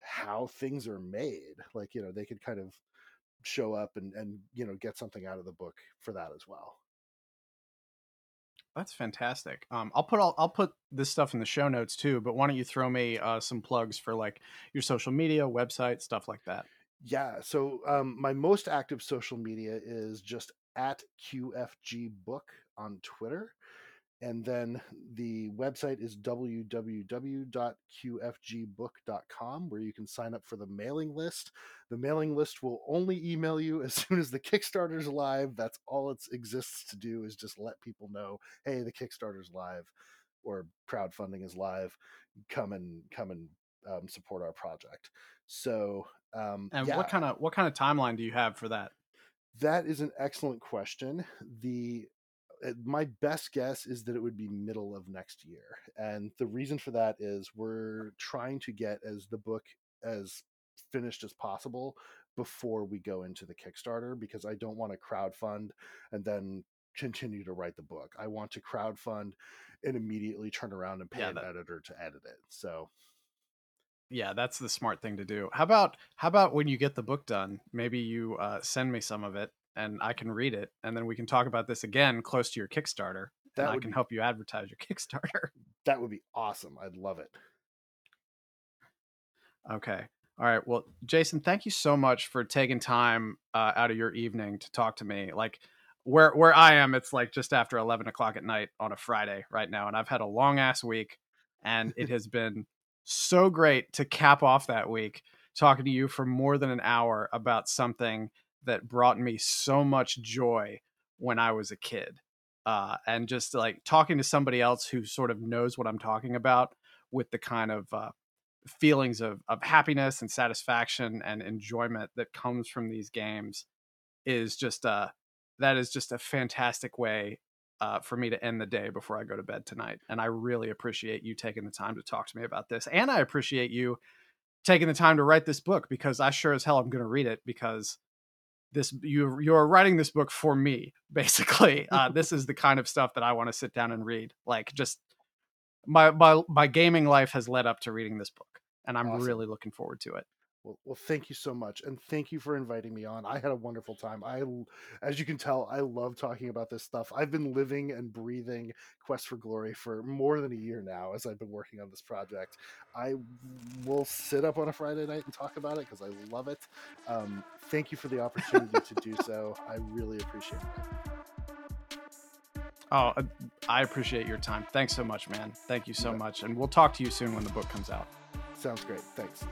how things are made like you know they could kind of show up and and you know get something out of the book for that as well That's fantastic. Um, I'll put all, I'll put this stuff in the show notes too. But why don't you throw me uh, some plugs for like your social media, website, stuff like that? Yeah so um my most active social media is just at qfg book on twitter and then the website is www.qfgbook.com where you can sign up for the mailing list. The mailing list will only email you as soon as the kickstarter's live. That's all it exists to do is just let people know hey the kickstarter's live or crowdfunding is live. Come and come and um, support our project so um And yeah, what kind of what kind of timeline do you have for that? that is an excellent question. The uh, my best guess is that it would be middle of next year, and the reason for that is we're trying to get as the book as finished as possible before we go into the Kickstarter because I don't want to crowdfund and then continue to write the book. I want to crowdfund and immediately turn around and pay Yeah, an editor to edit it. So Yeah, that's the smart thing to do. How about how about when you get the book done, maybe you uh, send me some of it and I can read it, and then we can talk about this again close to your Kickstarter, That and I can be- help you advertise your Kickstarter. that would be awesome. I'd love it. Okay. All right. Well, Jason, thank you so much for taking time uh, out of your evening to talk to me. Like where where I am, it's like just after eleven o'clock at night on a Friday right now, and I've had a long ass week, and it has been so great to cap off that week talking to you for more than an hour about something that brought me so much joy when I was a kid. Uh, and just like talking to somebody else who sort of knows what I'm talking about with the kind of uh, feelings of, of happiness and satisfaction and enjoyment that comes from these games is just uh that is just a fantastic way uh, for me to end the day before I go to bed tonight. And I really appreciate you taking the time to talk to me about this. And I appreciate you taking the time to write this book because I sure as hell I'm going to read it because this you you're writing this book for me basically. Uh, this is the kind of stuff that I want to sit down and read. Like just my my my gaming life has led up to reading this book, and I'm Awesome. really looking forward to it. Well, well, thank you so much, and thank you for inviting me on. I had a wonderful time. I, as you can tell, I love talking about this stuff. I've been living and breathing Quest for Glory for more than a year now, as I've been working on this project. I will sit up on a Friday night and talk about it because I love it. Um, thank you for the opportunity to do so. I really appreciate it. Oh, uh, I appreciate your time. Thanks so much, man. Thank you so bet. much, and we'll talk to you soon when the book comes out. Sounds great. Thanks.